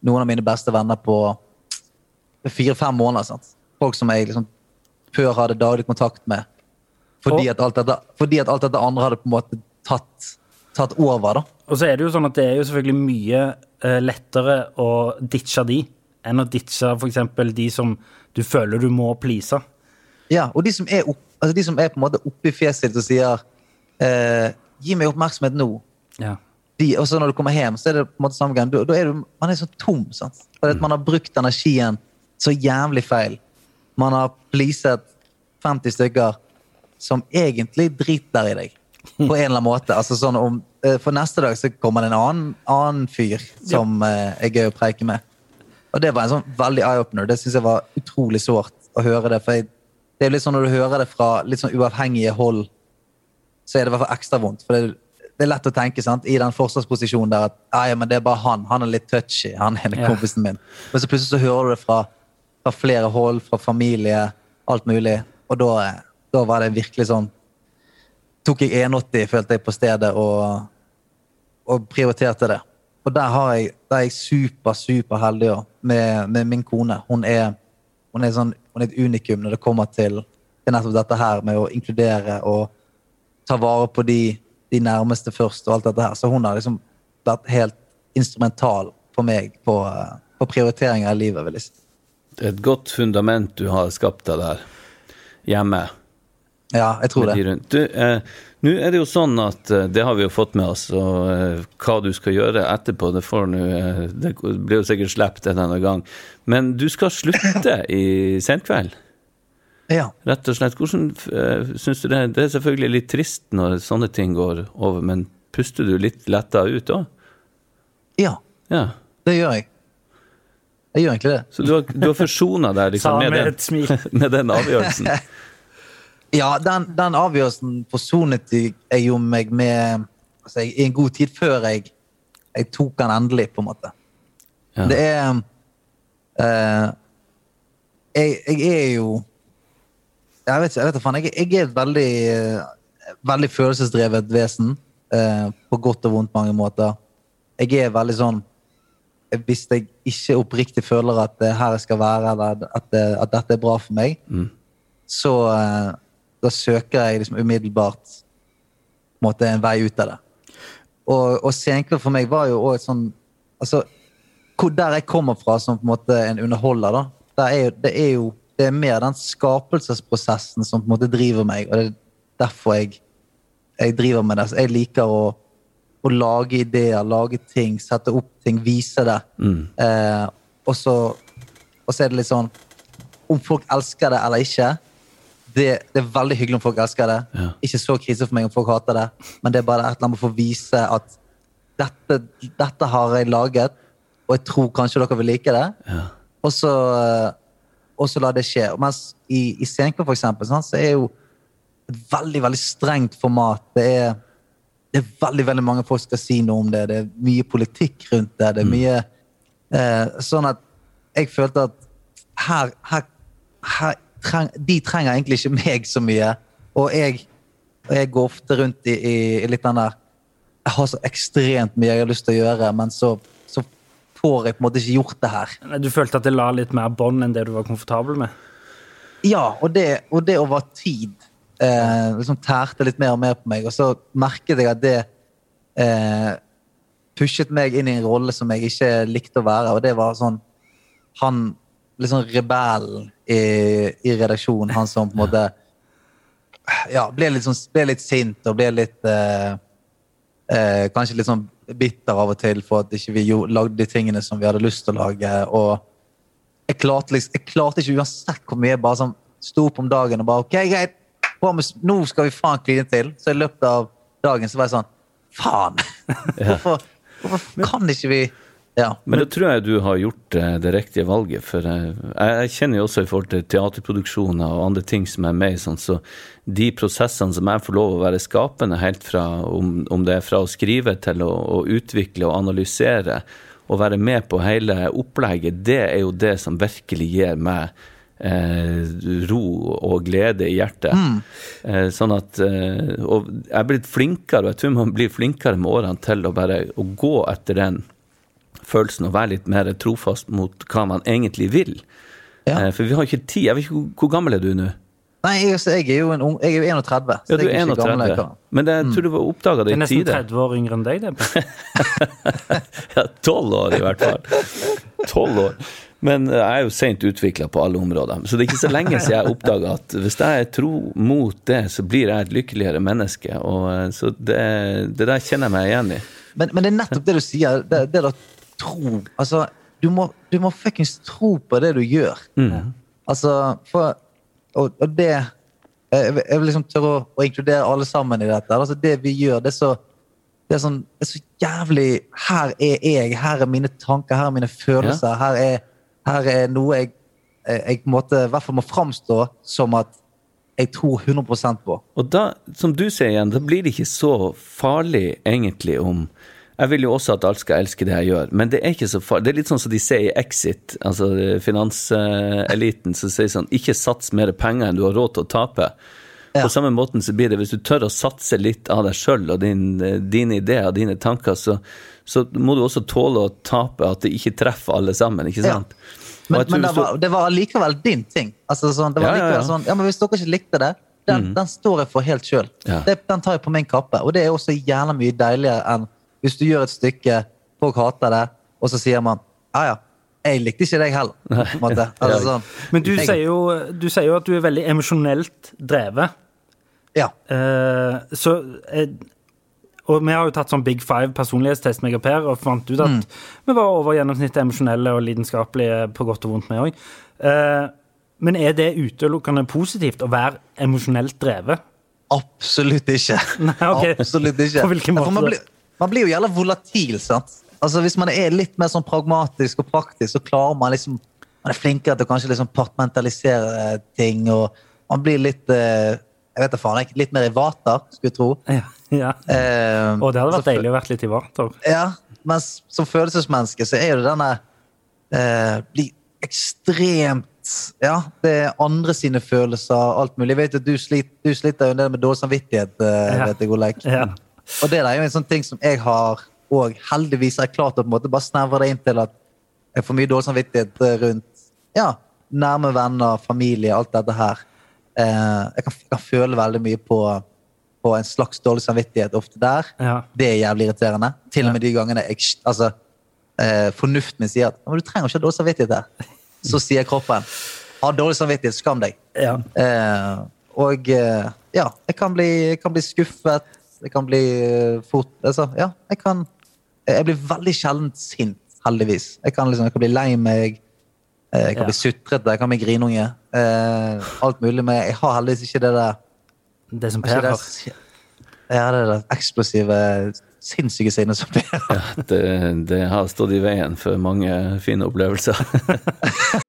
Speaker 3: noen av mine beste venner på fire-fem måneder. Sant? Folk som jeg liksom før hadde daglig kontakt med. Fordi,
Speaker 1: Og-
Speaker 3: at alt dette, fordi at alt dette andre hadde på en måte tatt, tatt over. da.
Speaker 1: Og så er det jo sånn at det er jo selvfølgelig mye eh, lettere å ditche de enn å ditche f.eks. de som du føler du må please.
Speaker 3: Ja, Og de som er, opp, altså de som er på en måte oppi fjeset ditt og sier eh, 'gi meg oppmerksomhet nå',
Speaker 1: Ja.
Speaker 3: de, og så når du kommer hjem, så er det på en måte samme gang. Da, da er du, man er så tom. sant? Fordi at man har brukt energien så jævlig feil. Man har pleaset 50 stykker som egentlig driter i deg. På en eller annen måte. Altså sånn om, eh, For neste dag så kommer det en annen, annen fyr som ja. er gøy å preike med. Og det var en sånn veldig eye-opener. Det syns jeg var utrolig sårt å høre det. For jeg, det er litt sånn når du hører det fra litt sånn uavhengige hold, så er det i hvert fall ekstra vondt. For det, det er lett å tenke sant? i den forsvarsposisjonen der at «Ah, ja, men det er bare han. Han er litt touchy. Han er
Speaker 1: Ja.
Speaker 3: kompisen min. Men så plutselig så hører du det fra, fra flere hold, fra familie, alt mulig. Og da, da var det virkelig sånn Tok jeg 1,80, følte jeg, på stedet og, og prioriterte det. Og der, har jeg, der er jeg super, super heldig med, med min kone. Hun er, hun, er sånn, hun er et unikum når det kommer til, til nettopp dette her med å inkludere og ta vare på de, de nærmeste først og alt dette her. Så hun har liksom vært helt instrumental for meg på, på prioriteringer i livet, vil jeg si.
Speaker 2: Et godt fundament du har skapt deg der hjemme.
Speaker 3: Ja, jeg tror det.
Speaker 2: Du, eh, nå er det jo sånn at eh, det har vi jo fått med oss, og eh, hva du skal gjøre etterpå, det får nå eh, Det blir jo sikkert sluppet en annen gang. Men du skal slutte i Senkveld,
Speaker 3: Ja.
Speaker 2: rett og slett. Hvordan eh, syns du det? Det er selvfølgelig litt trist når sånne ting går over, men puster du litt letta ut òg?
Speaker 3: ja,
Speaker 2: Ja.
Speaker 3: det gjør jeg. Jeg gjør egentlig det.
Speaker 2: Så du har, du har forsona deg liksom, med,
Speaker 1: med
Speaker 2: den, med den avgjørelsen?
Speaker 3: Ja, den, den avgjørelsen forsonet jeg jo meg med altså, jeg- i en god tid før jeg, jeg tok den endelig, på en måte.
Speaker 2: Ja.
Speaker 3: Det er uh, jeg, jeg er jo Jeg vet ikke, faen. Jeg, jeg er et veldig, uh, veldig følelsesdrevet vesen. Uh, på godt og vondt mange måter. Jeg er veldig sånn Hvis jeg ikke oppriktig føler at det her jeg skal være, eller at, det, at dette er bra for meg, så eh, da søker jeg liksom umiddelbart måte, en vei ut av det. Og, og Senkveld for meg var jo òg et sånn altså, hvor, Der jeg kommer fra som på en måte en underholder, da, der er jo, det er jo det er mer den skapelsesprosessen som på en måte driver meg, og det er derfor jeg, jeg driver med det. Så jeg liker å, å lage ideer, lage ting, sette opp ting, vise det. Eh, og, så, og så er det litt sånn Om folk elsker det eller ikke, det, det er veldig hyggelig om folk elsker det.
Speaker 2: Ja.
Speaker 3: Ikke så krise for meg om folk hater det, men det er bare et eller annet med å få vise at dette, dette har jeg laget, og jeg tror kanskje dere vil like det. Og så, og så la det skje. Mens i, i Senkveld, for eksempel, så er jo et veldig, veldig strengt format. Det er, det er veldig, veldig mange folk skal si noe om det. Det er mye politikk rundt det. Det er mye eh, Sånn at jeg følte at her, her, her treng, De trenger egentlig ikke meg så mye. Og jeg, og jeg går ofte rundt i, i, i litt den der Jeg har så ekstremt mye jeg har lyst til å gjøre, men så, så får jeg på en måte ikke gjort det her.
Speaker 1: Du følte at det la litt mer bånd enn det du var komfortabel med?
Speaker 3: Ja, og det, og det over tid eh, liksom tærte litt mer og mer på meg. Og så merket jeg at det eh, pushet meg inn i en rolle som jeg ikke likte å være. Og det var sånn Han litt sånn rebellen i, i redaksjonen. Han som på en måte ja, ble litt, sånn, ble litt sint og ble litt eh, eh, Kanskje litt sånn bitter av og til for at ikke vi ikke lagde de tingene som vi hadde lyst til å lage. og jeg klarte, liksom, jeg klarte ikke uansett hvor mye jeg bare sånn sto opp om dagen og bare ok, greit, nå skal vi faen kline til. Så i løpet av dagen så var jeg sånn faen! Hvorfor, hvorfor kan ikke vi Ja.
Speaker 2: Men da tror jeg du har gjort eh, det riktige valget. For eh, jeg, jeg kjenner jo også i forhold til teaterproduksjoner og andre ting som er med i sånn, så de prosessene som jeg får lov å være skapende, helt fra om, om det er fra å skrive til å, å utvikle og analysere, og være med på hele opplegget, det er jo det som virkelig gir meg eh, ro og glede i hjertet. Eh, sånn at eh, Og jeg er blitt flinkere, og jeg tror man blir flinkere med årene til å bare å gå etter den følelsen og være litt mer trofast mot hva man egentlig vil.
Speaker 3: Ja.
Speaker 2: Eh, for vi har ikke tid. Jeg vet ikke hvor, gammel er du nå?
Speaker 3: Nei, jeg, altså, jeg er jo en ung, jeg er jo 31. Så
Speaker 2: Ja, du
Speaker 3: jeg
Speaker 2: er
Speaker 3: ikke gammel, jeg.
Speaker 2: Men det, jeg tror du var oppdaga
Speaker 1: Det i tide.
Speaker 2: det
Speaker 1: er nesten 30 år yngre enn deg, det.
Speaker 2: Ja, tolv år i hvert fall. Tolv år. Men jeg er jo sent utvikla på alle områder. Så det er ikke så lenge siden jeg oppdaga at hvis jeg er tro mot det, så blir jeg et lykkeligere menneske. Og, eh, så det, det der kjenner jeg meg igjen i.
Speaker 3: Men, men det er nettopp det du sier. Det, det å tro Altså, du må, du må fuckings tro på det du gjør. Altså, for Og, og det Jeg jeg vil liksom tørre å, å inkludere alle sammen i dette. Altså, det vi gjør, det er så det er, sånn, det er så jævlig Her er jeg, her er mine tanker, her er mine følelser. Her, er, her er noe jeg, jeg på en måte i hvert fall må framstå som at jeg tror 100% på.
Speaker 2: Og da, som du sier igjen, da blir det ikke så farlig egentlig om Jeg vil jo også at alt skal elske det jeg gjør, men det er ikke så farlig. Det er litt sånn som de sier i Exit, altså finanseliten, som sier sånn Ikke sats mer penger enn du har råd til å tape.
Speaker 3: Ja.
Speaker 2: På samme måten så blir det, hvis du tør å satse litt av deg sjøl og din, dine ideer og dine tanker, så, så må du også tåle å tape at det ikke treffer alle sammen, ikke sant? Ja.
Speaker 3: Men, men det var, det var allikevel din ting. Altså, sånn, det var
Speaker 2: Ja,
Speaker 3: sånn, ja, men Hvis dere ikke likte det, den, den står jeg for helt sjøl. Den tar jeg på min kappe. Og det er også jævla mye deiligere enn hvis du gjør et stykke, folk hater det, og så sier man ja ja, jeg likte ikke deg heller. På en måte. Altså, sånn,
Speaker 1: Men du
Speaker 3: jeg-
Speaker 1: sier, jo, du sier jo at du er veldig emosjonelt drevet.
Speaker 3: Ja.
Speaker 1: Uh, så uh, Og vi har jo tatt sånn Big Five personlighetstest, med Per, og fant ut at vi var over gjennomsnittet emosjonelle og lidenskapelige på godt og vondt, vi òg. men er det utelukkende positivt å være emosjonelt drevet?
Speaker 3: Absolutt ikke.
Speaker 1: Nei, okay.
Speaker 3: Absolutt ikke.
Speaker 1: På hvilken måte
Speaker 3: blir, man blir jo jævla volatil, sant. Altså Hvis man er litt mer sånn pragmatisk og praktisk, så klarer man liksom Man er flinkere til å kanskje liksom partmentalisere eh, ting, og man blir litt eh, Jeg vet da faen, litt mer i vater, skulle jeg tro.
Speaker 1: Ja. ja.
Speaker 3: Eh,
Speaker 1: Og det hadde vært
Speaker 3: så-
Speaker 1: deilig å vært litt i vater.
Speaker 3: Ja, men som følelsesmenneske så er jo denne eh, Bli ekstremt Ja, det er andre sine følelser, alt mulig. Jeg vet at du, slit, du sliter jo en del med dårlig samvittighet, eh,
Speaker 1: Ja.
Speaker 3: vet jeg, Olek.
Speaker 1: Ja.
Speaker 3: Og det der er jo en sånn ting som jeg har og heldigvis har jeg klart å på en måte bare snevre det inn til at jeg får mye dårlig samvittighet rundt ja, nærme venner, familie, alt dette her. Eh, jeg, kan, jeg kan føle veldig mye på, på en slags dårlig samvittighet ofte der.
Speaker 1: Ja.
Speaker 3: Det er jævlig irriterende. Til og med de gangene jeg, altså, eh, fornuften min sier at du trenger ikke ha dårlig samvittighet her. Så sier kroppen ha dårlig samvittighet, skam deg.
Speaker 1: Ja.
Speaker 3: Eh, og eh, ja, jeg kan, bli, jeg kan bli skuffet. Jeg kan bli eh, fort altså, Ja, jeg kan Jeg blir veldig sjelden sint, heldigvis. Jeg kan, liksom, jeg kan bli lei meg. eh, Jeg kan
Speaker 1: Ja.
Speaker 3: bli sutrete, jeg kan bli grinunge. Eh, alt mulig. Men jeg har heldigvis ikke det der
Speaker 1: Det som Per
Speaker 3: det,
Speaker 1: har.
Speaker 3: ja, det der eksplosive, sinnssyke sinnet som Per har.
Speaker 2: Det, det har stått i veien for mange fine opplevelser.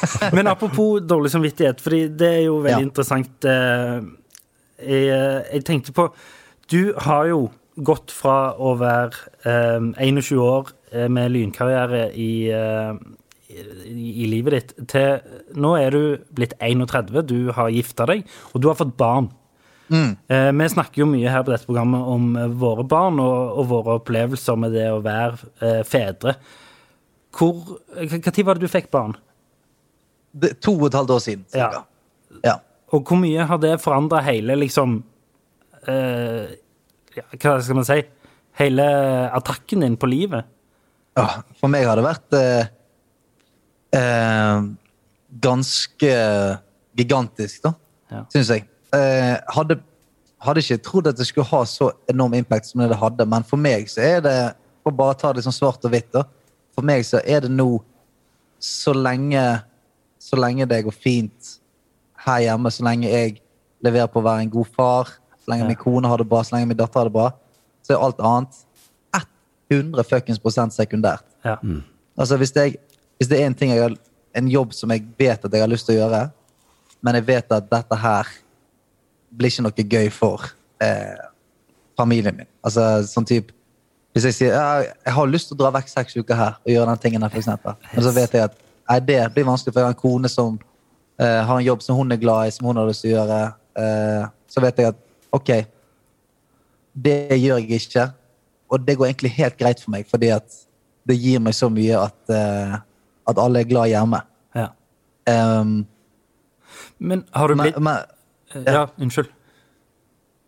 Speaker 1: Men apropos dårlig samvittighet, for det er jo veldig
Speaker 3: Ja.
Speaker 1: interessant eh, jeg, eh, jeg tenkte på Du har jo gått fra å være eh, 21 år eh, med lynkarriere i, i, i livet ditt, til nå er du blitt 31, du har gifta deg, og du har fått barn. Eh, vi snakker jo mye her på dette programmet om våre barn og, og våre opplevelser med det å være fedre. Hvor tid var det du fikk barn?
Speaker 3: To og et halvt år siden.
Speaker 1: Ja.
Speaker 3: Ja.
Speaker 1: Og hvor mye har det forandra hele liksom eh, ja, Hva skal man si? Hele attakken din på livet?
Speaker 3: Ja, for meg har det vært eh, eh, ganske gigantisk, da.
Speaker 1: Ja.
Speaker 3: Syns jeg. Eh, hadde, hadde ikke trodd at det skulle ha så enorm impact som det hadde, men for meg så er det For bare ta det sånn svart og hvitt, da. For meg så er det nå så lenge Så lenge det går fint her hjemme, så lenge jeg leverer på å være en god far, så lenge
Speaker 1: Ja.
Speaker 3: min kone har det bra, så lenge min datter har det bra, så er alt annet 100 fuckings prosent sekundært.
Speaker 1: Ja.
Speaker 3: Altså hvis, jeg, hvis det er en ting jeg har, en jobb som jeg vet at jeg har lyst til å gjøre, men jeg vet at dette her blir ikke noe gøy for eh, familien min. Altså sånn typ Hvis jeg sier ja, jeg har lyst til å dra vekk seks uker her og gjøre den tingen her, eksempel. Men så vet jeg at nei, det blir vanskelig, for jeg har en kone som eh, har en jobb som hun er glad i, som hun har lyst til å gjøre. Eh, så vet jeg at OK, det gjør jeg ikke. Og det går egentlig helt greit for meg, fordi at det gir meg så mye at, eh, at alle er glad hjemme.
Speaker 1: ja.
Speaker 3: Um,
Speaker 1: Men har du blitt
Speaker 3: men,
Speaker 1: Ja, unnskyld.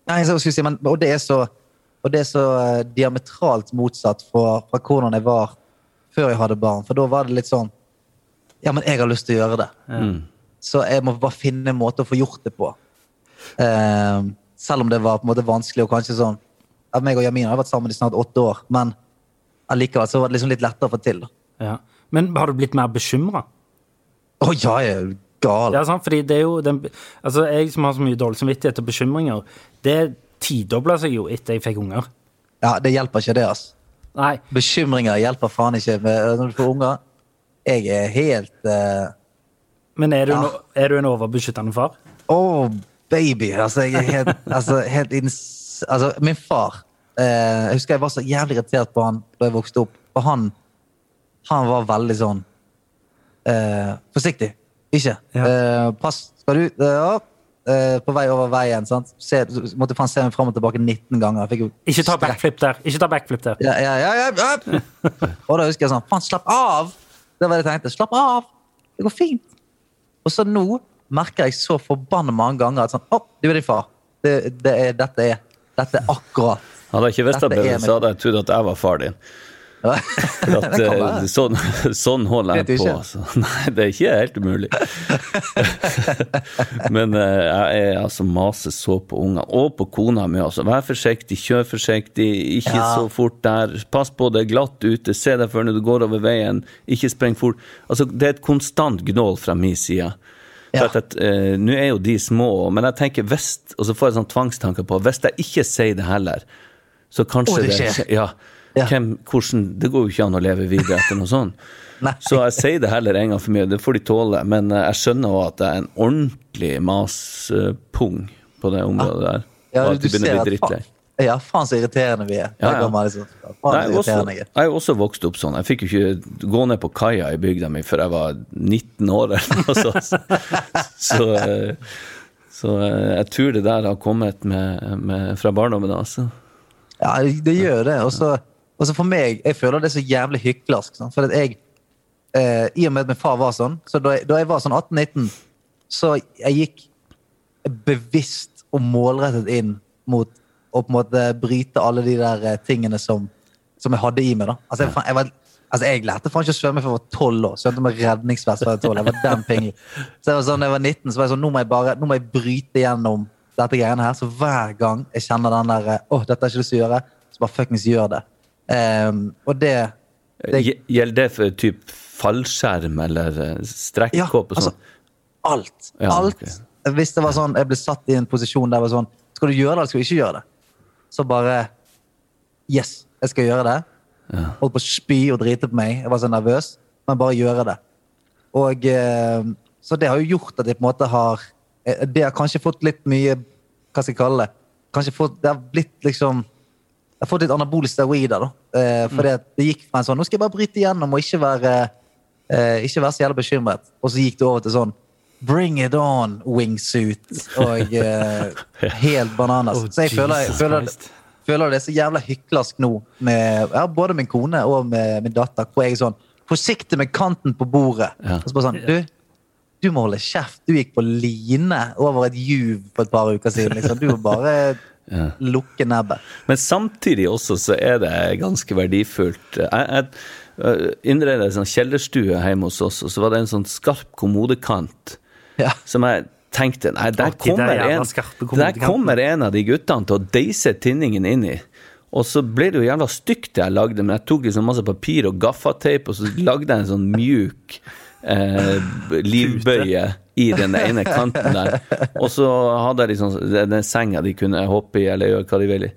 Speaker 3: nei, så skulle jeg si, men, og det er så, og det er så eh, diametralt motsatt fra, fra hvordan jeg var før jeg hadde barn. For da var det litt sånn Ja, men jeg har lyst til å gjøre det. Så jeg må bare finne en måte å få gjort det på. Um, selv om det var på en måte vanskelig og kanskje sånn at meg og Jamina har vært sammen i snart åtte år, men allikevel så var det liksom litt lettere å få til.
Speaker 1: Ja. Men har du blitt mer bekymra?
Speaker 3: Å ja, jeg er gal.
Speaker 1: Ja, sant? Fordi det er jo den, altså Jeg som har så mye dårlig samvittighet og bekymringer, det tidobla seg jo etter jeg fikk unger.
Speaker 3: Ja, det hjelper ikke, det, altså.
Speaker 1: Nei.
Speaker 3: Bekymringer hjelper faen ikke med, når du får unger. Jeg er helt uh,
Speaker 1: Men er du,
Speaker 3: Ja.
Speaker 1: en, er du en overbeskyttende far?
Speaker 3: Å, baby! Altså, jeg er helt, altså, helt. Altså, min far uh, Jeg husker jeg var så jævlig irritert på han da jeg vokste opp. Og han, han var veldig sånn uh, Forsiktig. Ikke.
Speaker 1: Ja.
Speaker 3: Pass. Skal du Ja. Eh, på vei over veien. sant? Se, måtte faen se meg fram og tilbake 19 ganger.
Speaker 1: Ikke ta backflip der. Ikke ta backflip der.
Speaker 3: Ja, ja, ja, ja, ja. Og da husker jeg sånn Faen, slapp av! Det var det jeg tenkte. Slapp av! Det går fint. Og så nå merker jeg så forbanna mange ganger at sånn Å, du er din far. Det, det er, dette, er, dette er akkurat
Speaker 2: Hadde jeg ikke visst det, så hadde jeg trodd at jeg var far din. At,
Speaker 3: Det
Speaker 2: eh, sånn, sånn holder jeg på.
Speaker 3: ikke?
Speaker 2: Altså. Nei, det er ikke helt umulig. Men eh, jeg er altså maser så på unger, og på kona mi Altså. Vær forsiktig, kjør forsiktig, ikke
Speaker 3: Ja.
Speaker 2: så fort der. Pass på, det er glatt ute, se deg før når du går over veien, ikke spreng fort. Altså, det er et konstant gnål fra min side.
Speaker 3: Ja.
Speaker 2: Eh, Nå er jo de små, men jeg tenker hvis, og så får jeg sånn tvangstanker på, hvis jeg ikke sier det heller, så kanskje
Speaker 3: oh, det
Speaker 2: det,
Speaker 3: skjer.
Speaker 2: Ja.
Speaker 3: Ja.
Speaker 2: Hvem, hvordan, det går jo ikke an å leve videre etter noe sånt. Så jeg sier det heller en gang for mye, det får de tåle. Men eh, jeg skjønner òg at det er en ordentlig maspung på det området der.
Speaker 3: Ja,
Speaker 2: og at de begynner å bli drittlei.
Speaker 3: ja, faen så irriterende vi er.
Speaker 2: Ja, ja.
Speaker 3: liksom,
Speaker 2: Nei, Jeg også-
Speaker 3: jeg er.
Speaker 2: er også vokst opp sånn. Jeg fikk jo ikke gå ned på kaia i bygda mi før jeg var 19 år eller noe sånt. Så, eh, så eh, jeg tror det der har kommet med, med, fra barndommen. Altså.
Speaker 3: Ja, det gjør det. Og så og så for meg, jeg føler det er så jævlig hyklersk. sant? For at jeg, eh, I og med at min far var sånn, så da jeg, da jeg var sånn 18-19, så jeg gikk bevisst og målrettet inn mot å på en måte bryte alle de der eh, tingene som, som jeg hadde i meg. da. Altså, jeg, jeg, var, altså, jeg lærte faen ikke å svømme før jeg var 12 år. Svømte med redningsvest fra 12. Jeg var den pingel. Så jeg var sånn, da jeg var 19, så var jeg sånn, nå må jeg bare nå må jeg bryte gjennom dette greiene her. Så hver gang jeg kjenner den der eh, åh, dette jeg ikke lyst til å gjøre, så bare fuckings gjør det. Ehm, og det, det
Speaker 2: Gjelder det for typ fallskjerm eller eh, strekkhopp og
Speaker 3: altså,
Speaker 2: sånn?
Speaker 3: alt.
Speaker 2: Ja,
Speaker 3: alt.
Speaker 2: Okay.
Speaker 3: Hvis det var sånn, jeg ble satt i en posisjon der det var sånn Skal du gjøre det, eller skal du ikke gjøre det? Så bare Yes, jeg skal gjøre det. Holdt på å spy og drite på meg. Jeg var så nervøs. Men bare gjøre det. Og eh, Så det har jo gjort at jeg på en måte har eh, Det har kanskje fått litt mye Hva skal jeg kalle det? Kanskje fått, Det har blitt liksom har fått litt anabole steroider, da. Eh, fordi at det gikk fra en sånn Nå skal jeg bare bryte igjennom og ikke være, eh, ikke være så jævlig bekymret. Og så gikk det over til sånn bring it on wingsuit og eh, helt bananas.
Speaker 1: Oh,
Speaker 3: så jeg føler, jeg føler, føler det er så jævla hyklersk nå med ja, både min kone og med min datter, hvor jeg er sånn Forsiktig med kanten på bordet.
Speaker 2: Ja.
Speaker 3: Og så bare sånn, du, du må holde kjeft. Du gikk på line over et juv for et par uker siden. Liksom. Du må bare
Speaker 2: Ja.
Speaker 3: lukke nebbet.
Speaker 2: Men samtidig også så er det ganske verdifullt. Jeg, jeg øh, innredet en sånn kjellerstue hjemme hos oss, og så var det en sånn skarp kommodekant
Speaker 3: Ja.
Speaker 2: som jeg tenkte Nei, der kommer, en, der kommer en av de guttene til å deise tinningen inn i. Og så ble det jo jævla stygt det jeg lagde, men jeg tok liksom masse papir og gaffateip, og så lagde jeg en sånn mjuk eh, livbøye i den ene kanten der. Og så hadde jeg liksom den senga de kunne hoppe i, eller gjøre hva de ville.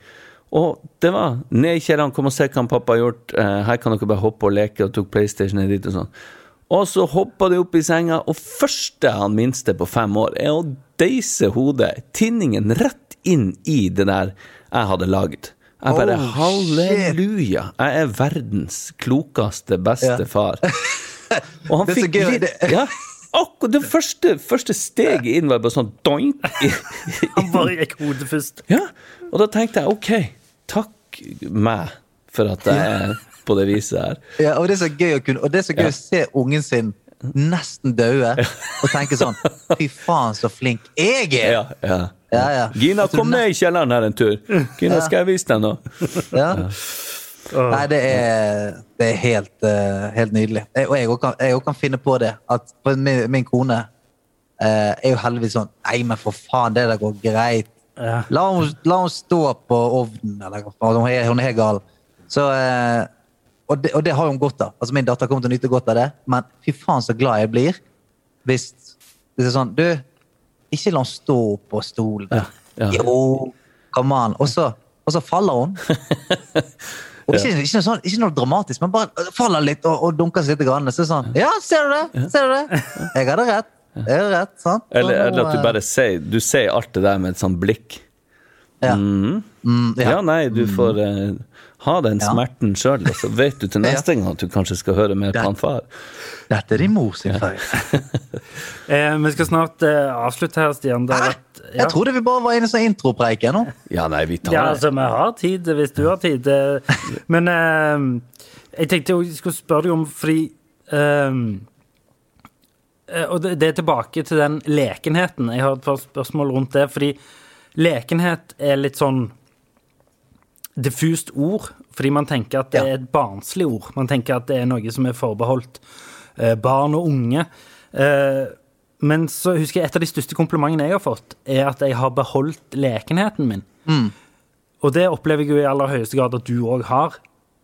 Speaker 2: Og det var ned i kjelleren, kom og se hva pappa har gjort. Eh, her kan dere bare hoppe og leke, og tok PlayStation dit og sånn. Og så hoppa de opp i senga, og første han minste på fem år er å deise hodet, tinningen, rett inn i det der jeg hadde lagd. Jeg bare
Speaker 3: Oh,
Speaker 2: halleluja, jeg er verdens klokeste, beste
Speaker 3: Ja.
Speaker 2: Og han
Speaker 3: Det så
Speaker 2: fikk litt Ja, akkurat det første, første steget inn var bare sånn doink.
Speaker 1: Han bare gikk hodet først.
Speaker 2: Ja, og da tenkte jeg ok, takk meg for at jeg er på det viset her.
Speaker 3: Ja, og det er så gøy å, kunne, og det er så gøy
Speaker 2: Ja.
Speaker 3: å se ungen sin nesten daue og tenke sånn Fy faen, så flink jeg er!
Speaker 2: Ja, ja.
Speaker 3: Ja, ja.
Speaker 2: Gina, kom ned i kjelleren her en tur. Gina, skal jeg vise deg noe?
Speaker 3: Ja. Nei, det er, det er helt, uh, helt nydelig. Jeg, og jeg òg kan, kan finne på det. At min, min kone uh, er jo heldigvis sånn Nei, men for faen, det der går greit.
Speaker 1: Ja.
Speaker 3: La hun, la hun stå på ovnen, eller hun er, hun er helt gal. Så, uh, og, det, og det har hun godt av. Altså, min datter kommer til å nyte godt av det, men fy faen så glad jeg blir hvis hvis det er sånn Du, ikke la henne stå på stolen.
Speaker 2: ja.
Speaker 3: Jo, come on. Og så faller hun. Og ikke, ikke, noe sånn, ikke noe dramatisk, men bare faller litt og, og dunker seg litt. Grann. Så sånn Ja, ser du det? Ser du det? Jeg hadde rett. Jeg hadde rett, sant?
Speaker 2: Eller, eller at du bare sier Du sier alt det der med et sånt blikk.
Speaker 3: ja.
Speaker 2: Mm.
Speaker 3: Mm,
Speaker 2: Ja,
Speaker 3: ja.
Speaker 2: nei, du får eh, ha den
Speaker 3: Ja.
Speaker 2: smerten sjøl, og så vet du til
Speaker 3: Ja.
Speaker 2: neste gang at du kanskje skal høre mer på han far.
Speaker 3: Dette er din mor sin feil.
Speaker 1: Eh, vi skal snart eh, avslutte her, Stian. Det har vært, ja.
Speaker 3: Jeg trodde vi bare var inne i sånn intropreik nå.
Speaker 2: Ja, nei, vi tar
Speaker 1: Ja,
Speaker 2: det.
Speaker 1: altså, vi har tid hvis du har tid. eh. Men eh, jeg tenkte jo jeg skulle spørre deg om fordi eh, eh, Og det, det er tilbake til den lekenheten. Jeg har et par spørsmål rundt det. Fordi lekenhet er litt sånn diffust ord. Fordi man tenker at det
Speaker 3: Ja.
Speaker 1: er et barnslig ord. Man tenker at det er noe som er forbeholdt eh, barn og unge. Eh, men så husker jeg et av de største komplimentene jeg har fått, er at jeg har beholdt lekenheten min. Og det opplever jeg jo i aller høyeste grad at du òg har.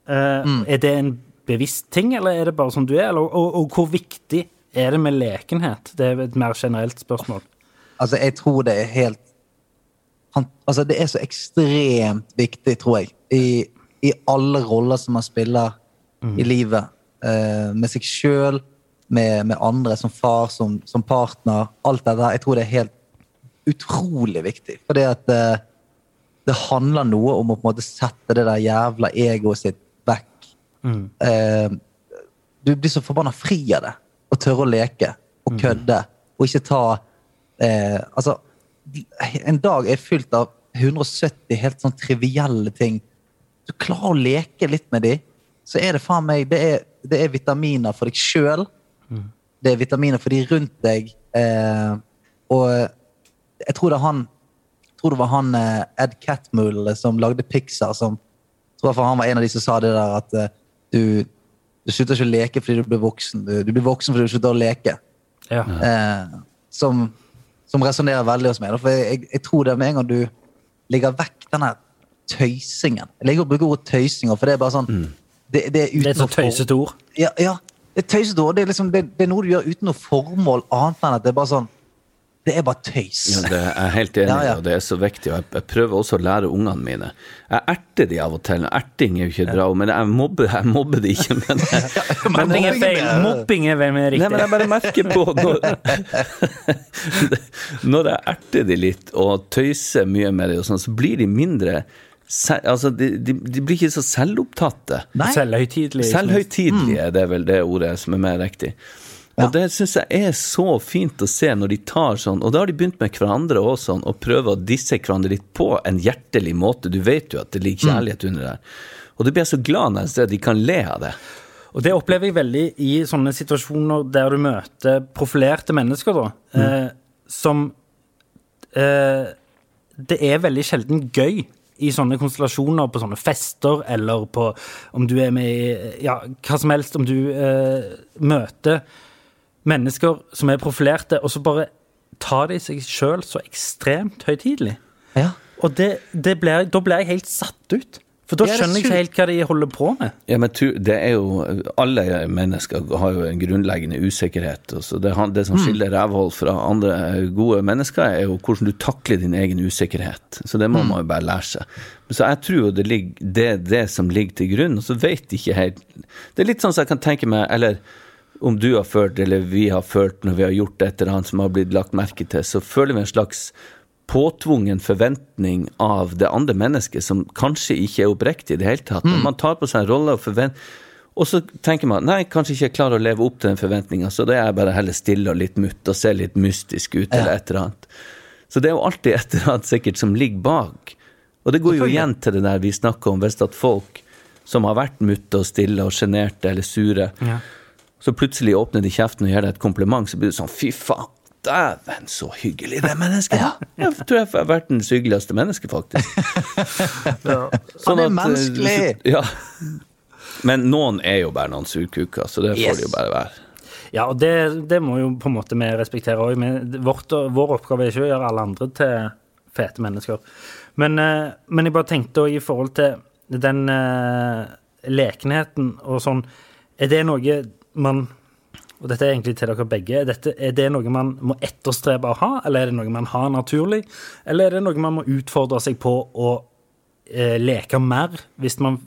Speaker 1: Eh, Er det en bevisst ting, eller er det bare som du er? Eller, og, og hvor viktig er det med lekenhet? Det er et mer generelt spørsmål.
Speaker 3: Altså, jeg tror det er helt han, Altså, det er så ekstremt viktig, tror jeg, i, i alle roller som man spiller i livet. Eh, med seg sjøl, med, med andre, som far, som, som partner. Alt det der. Jeg tror det er helt utrolig viktig. Fordi at eh, det handler noe om å på en måte sette det der jævla egoet sitt vekk. Eh, du blir så forbanna fri av det. Å tørre å leke og kødde. Og ikke ta eh, Altså, en dag er fylt av 170 helt sånn trivielle ting. Du klarer å leke litt med de, så er det faen meg Det er, det er vitaminer for deg sjøl. Det er vitaminer for de rundt deg. Eh, og jeg tror det han jeg tror det var han eh, Ed Catmull som lagde Pixar, som jeg tror han var en av de som sa det der at eh, du, du slutter ikke å leke fordi du blir voksen. Du, du blir voksen fordi du slutter å leke.
Speaker 1: Ja.
Speaker 3: Eh, som som resonnerer veldig hos meg. da, For jeg, jeg, tror det med en gang du legger vekk denne tøysingen Jeg liker å bruke ordet tøysinger, for det er bare sånn Det, det er uten
Speaker 1: Det er et sånt tøysete ord.
Speaker 3: Ja, ja, det er tøysete ord. Det er, liksom, det, det er noe du gjør uten noe formål annet enn at det er bare sånn Det er bare tøys.
Speaker 2: Ja, det er jeg helt enig i,
Speaker 3: Ja, ja.
Speaker 2: og det er så viktig. og Jeg, jeg prøver også å lære ungene mine. Jeg erter de av og til. Erting er jo ikke bra, men jeg mobber, jeg mobber de ikke. Men,
Speaker 1: Mobbing er feil. Mobbing er vel mer
Speaker 2: Nei, men jeg bare merker på når, når jeg erter de litt og tøyser mye med de, og sånn, så blir de mindre se- Altså, de, de, de blir ikke så selvopptatte.
Speaker 3: Selvhøytidelige.
Speaker 1: Selvhøytidelige ikke
Speaker 2: det er vel det ordet som er mer riktig. Og det syns jeg er så fint å se når de tar sånn, og da har de begynt med hverandre også, sånn, og prøver å disse hverandre litt på en hjertelig måte. Du vet jo at det ligger kjærlighet under der. Og det blir så glad når jeg ser at de kan le av det.
Speaker 1: Og det opplever jeg veldig i sånne situasjoner der du møter profilerte mennesker, da, eh, som eh, Det er veldig sjelden gøy i sånne konstellasjoner, på sånne fester, eller på om du er med i Ja, hva som helst, om du eh, møter mennesker som er profilerte, og så bare tar de seg sjøl så ekstremt høytidelig.
Speaker 3: Ja.
Speaker 1: Og det, det ble, da blir jeg helt satt ut. For da
Speaker 3: er
Speaker 1: skjønner jeg ikke helt hva de holder på med.
Speaker 2: Ja, men det er jo Alle mennesker har jo en grunnleggende usikkerhet. og det, det som skiller rævhold fra andre gode mennesker, er jo hvordan du takler din egen usikkerhet. Så det må man jo bare lære seg. Så jeg tror jo det er det, det som ligger til grunn, og så vet de ikke helt Det er litt sånn som jeg kan tenke meg, eller om du har følt, eller vi har følt når vi har gjort et eller annet som har blitt lagt merke til, så føler vi en slags påtvungen forventning av det andre mennesket som kanskje ikke er oppriktig i det hele tatt. Mm. Man tar på seg en rolle og forventer og så tenker man nei, kanskje ikke jeg klarer å leve opp til den forventninga, så da er jeg bare heller stille og litt mutt og ser litt mystisk ut, eller et eller annet. Så det er jo alltid et eller annet sikkert som ligger bak. Og det går jo igjen til det der vi snakker om, hvis at folk som har vært mutte og stille og sjenerte eller sure, så plutselig åpner de kjeften og gir deg et kompliment, så blir det sånn fy faen. Dæven, så hyggelig det mennesket ja. Jeg tror jeg er verdens hyggeligste menneske, faktisk. Sånn
Speaker 3: Han er
Speaker 2: at, eh,
Speaker 3: menneskelig!
Speaker 2: Ja. Men noen er jo bare noen surkuker, så det får
Speaker 3: Yes.
Speaker 2: de jo bare være.
Speaker 1: Ja, og det, det må jo på en måte vi respektere òg. Vår oppgave er ikke å gjøre alle andre til fete mennesker. Men, eh, men jeg bare tenkte òg i forhold til den uh, lekenheten og sånn Er det noe man Og dette er egentlig til dere begge. Dette, er det noe man må etterstrebe å ha, eller er det noe man har naturlig? Eller er det noe man må utfordre seg på å eh, leke mer, hvis man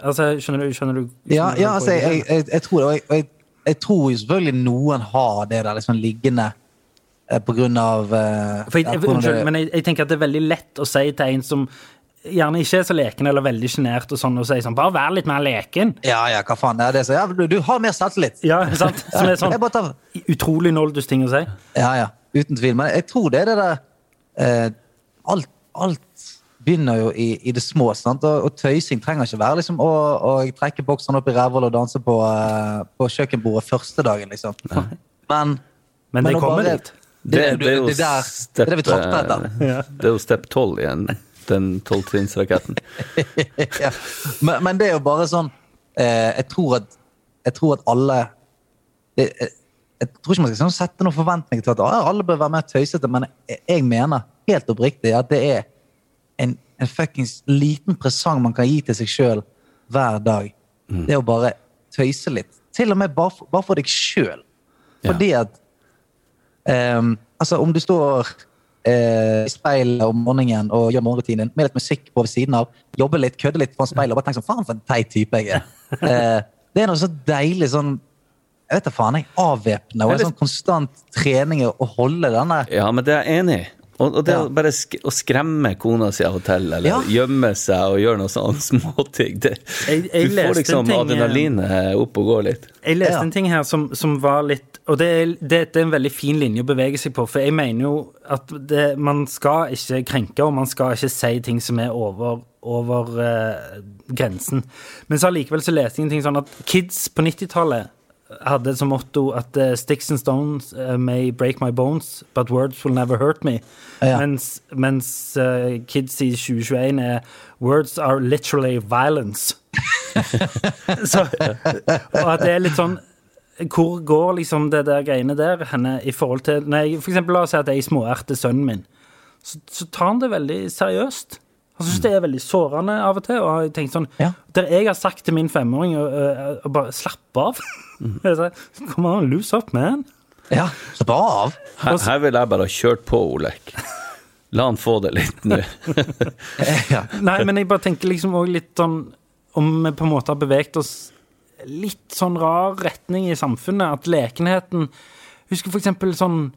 Speaker 1: Altså, skjønner du? Skjønner du skjønner
Speaker 3: ja,
Speaker 1: ja
Speaker 3: altså,
Speaker 1: jeg
Speaker 3: jeg, jeg, tror det. Og jeg, jeg, tror jo selvfølgelig noen har det der liksom liggende eh, på grunn av av
Speaker 1: unnskyld, men jeg, jeg tenker at det er veldig lett å si til en som gjerne ikke er så leken eller veldig sjenert, og sånn, og sier sånn Bare vær litt mer leken.
Speaker 3: Ja, ja, hva faen. Er det Så, ja, du, du har mer selvtillit.
Speaker 1: Ja, sant? Som er sånn
Speaker 3: tar,
Speaker 1: utrolig noldus ting å si.
Speaker 3: ja, ja, uten tvil. Men jeg tror det er det der eh, alt, alt begynner jo i, i det små. Sant? Og, og tøysing trenger ikke være liksom, å, å trekke bokseren opp i rævhullet og danse på, uh, på kjøkkenbordet første dagen, liksom. Men,
Speaker 1: Men det kommer
Speaker 3: bare-
Speaker 1: dit.
Speaker 3: Det, det, det, det, der, det er det vi trakter etter.
Speaker 2: Det er jo step 12 igjen, den tolvtrinnsraketten.
Speaker 3: ja. men, men det er jo bare sånn eh, jeg, tror at, jeg tror at alle det, jeg, jeg tror ikke man skal sånn sette noen forventninger til at alle bør være mer tøysete, men jeg, jeg mener helt oppriktig at det er en, en fuckings liten presang man kan gi til seg sjøl hver dag. Det er å bare tøyse litt. Til og med bare for, bare for deg sjøl. Fordi at um, Altså, om du står eh, i speilet om morgenen og gjør morgenrutinen med litt musikk på ved siden av, jobber litt, kødder litt foran speilet og bare tenker sånn Faen, for en teit type jeg er. Eh, det er noe så deilig sånn jeg vet da faen, jeg avvæpner og er sånn konstant trening å holde denne
Speaker 2: Ja, men det er jeg enig i. Og, og det
Speaker 3: Ja.
Speaker 2: å bare sk å skremme kona si av og til, eller
Speaker 3: Ja.
Speaker 2: gjemme seg og gjøre noe sånn småting det,
Speaker 1: Jeg- jeg
Speaker 2: Du får liksom
Speaker 1: eh,
Speaker 2: adrenalinet opp og gå litt.
Speaker 1: Jeg leste
Speaker 3: Ja.
Speaker 1: en ting her som, som var litt Og det er, det, det er en veldig fin linje å bevege seg på, for jeg mener jo at det, man skal ikke krenke, og man skal ikke si ting som er over, over eh, grensen. Men så allikevel så leste jeg en ting sånn at kids på 90-tallet hadde som motto at uh, sticks and stones eh, may break my bones, but words will never hurt me.
Speaker 3: Ja.
Speaker 1: Mens, mens uh, kids i 2021 er words are literally violence. så, og at det er litt sånn Hvor går liksom det der greiene der henne i forhold til Nei, for eksempel la oss si at jeg småerter sønnen min, så, så tar han det veldig seriøst. Han syns det er veldig sårende av og til. Og har tenkt sånn
Speaker 3: Ja.
Speaker 1: Der jeg har sagt til min femåring å, bare slappe av sier, Come on, loose up, man.
Speaker 3: Ja, slapp av!
Speaker 2: Her, her vil jeg bare ha kjørt på, Olek. La han få det litt nå.
Speaker 3: Ja.
Speaker 1: Nei, men jeg bare tenker liksom òg litt sånn Om vi på en måte har beveget oss litt sånn rar retning i samfunnet, at lekenheten Husker eksempel sånn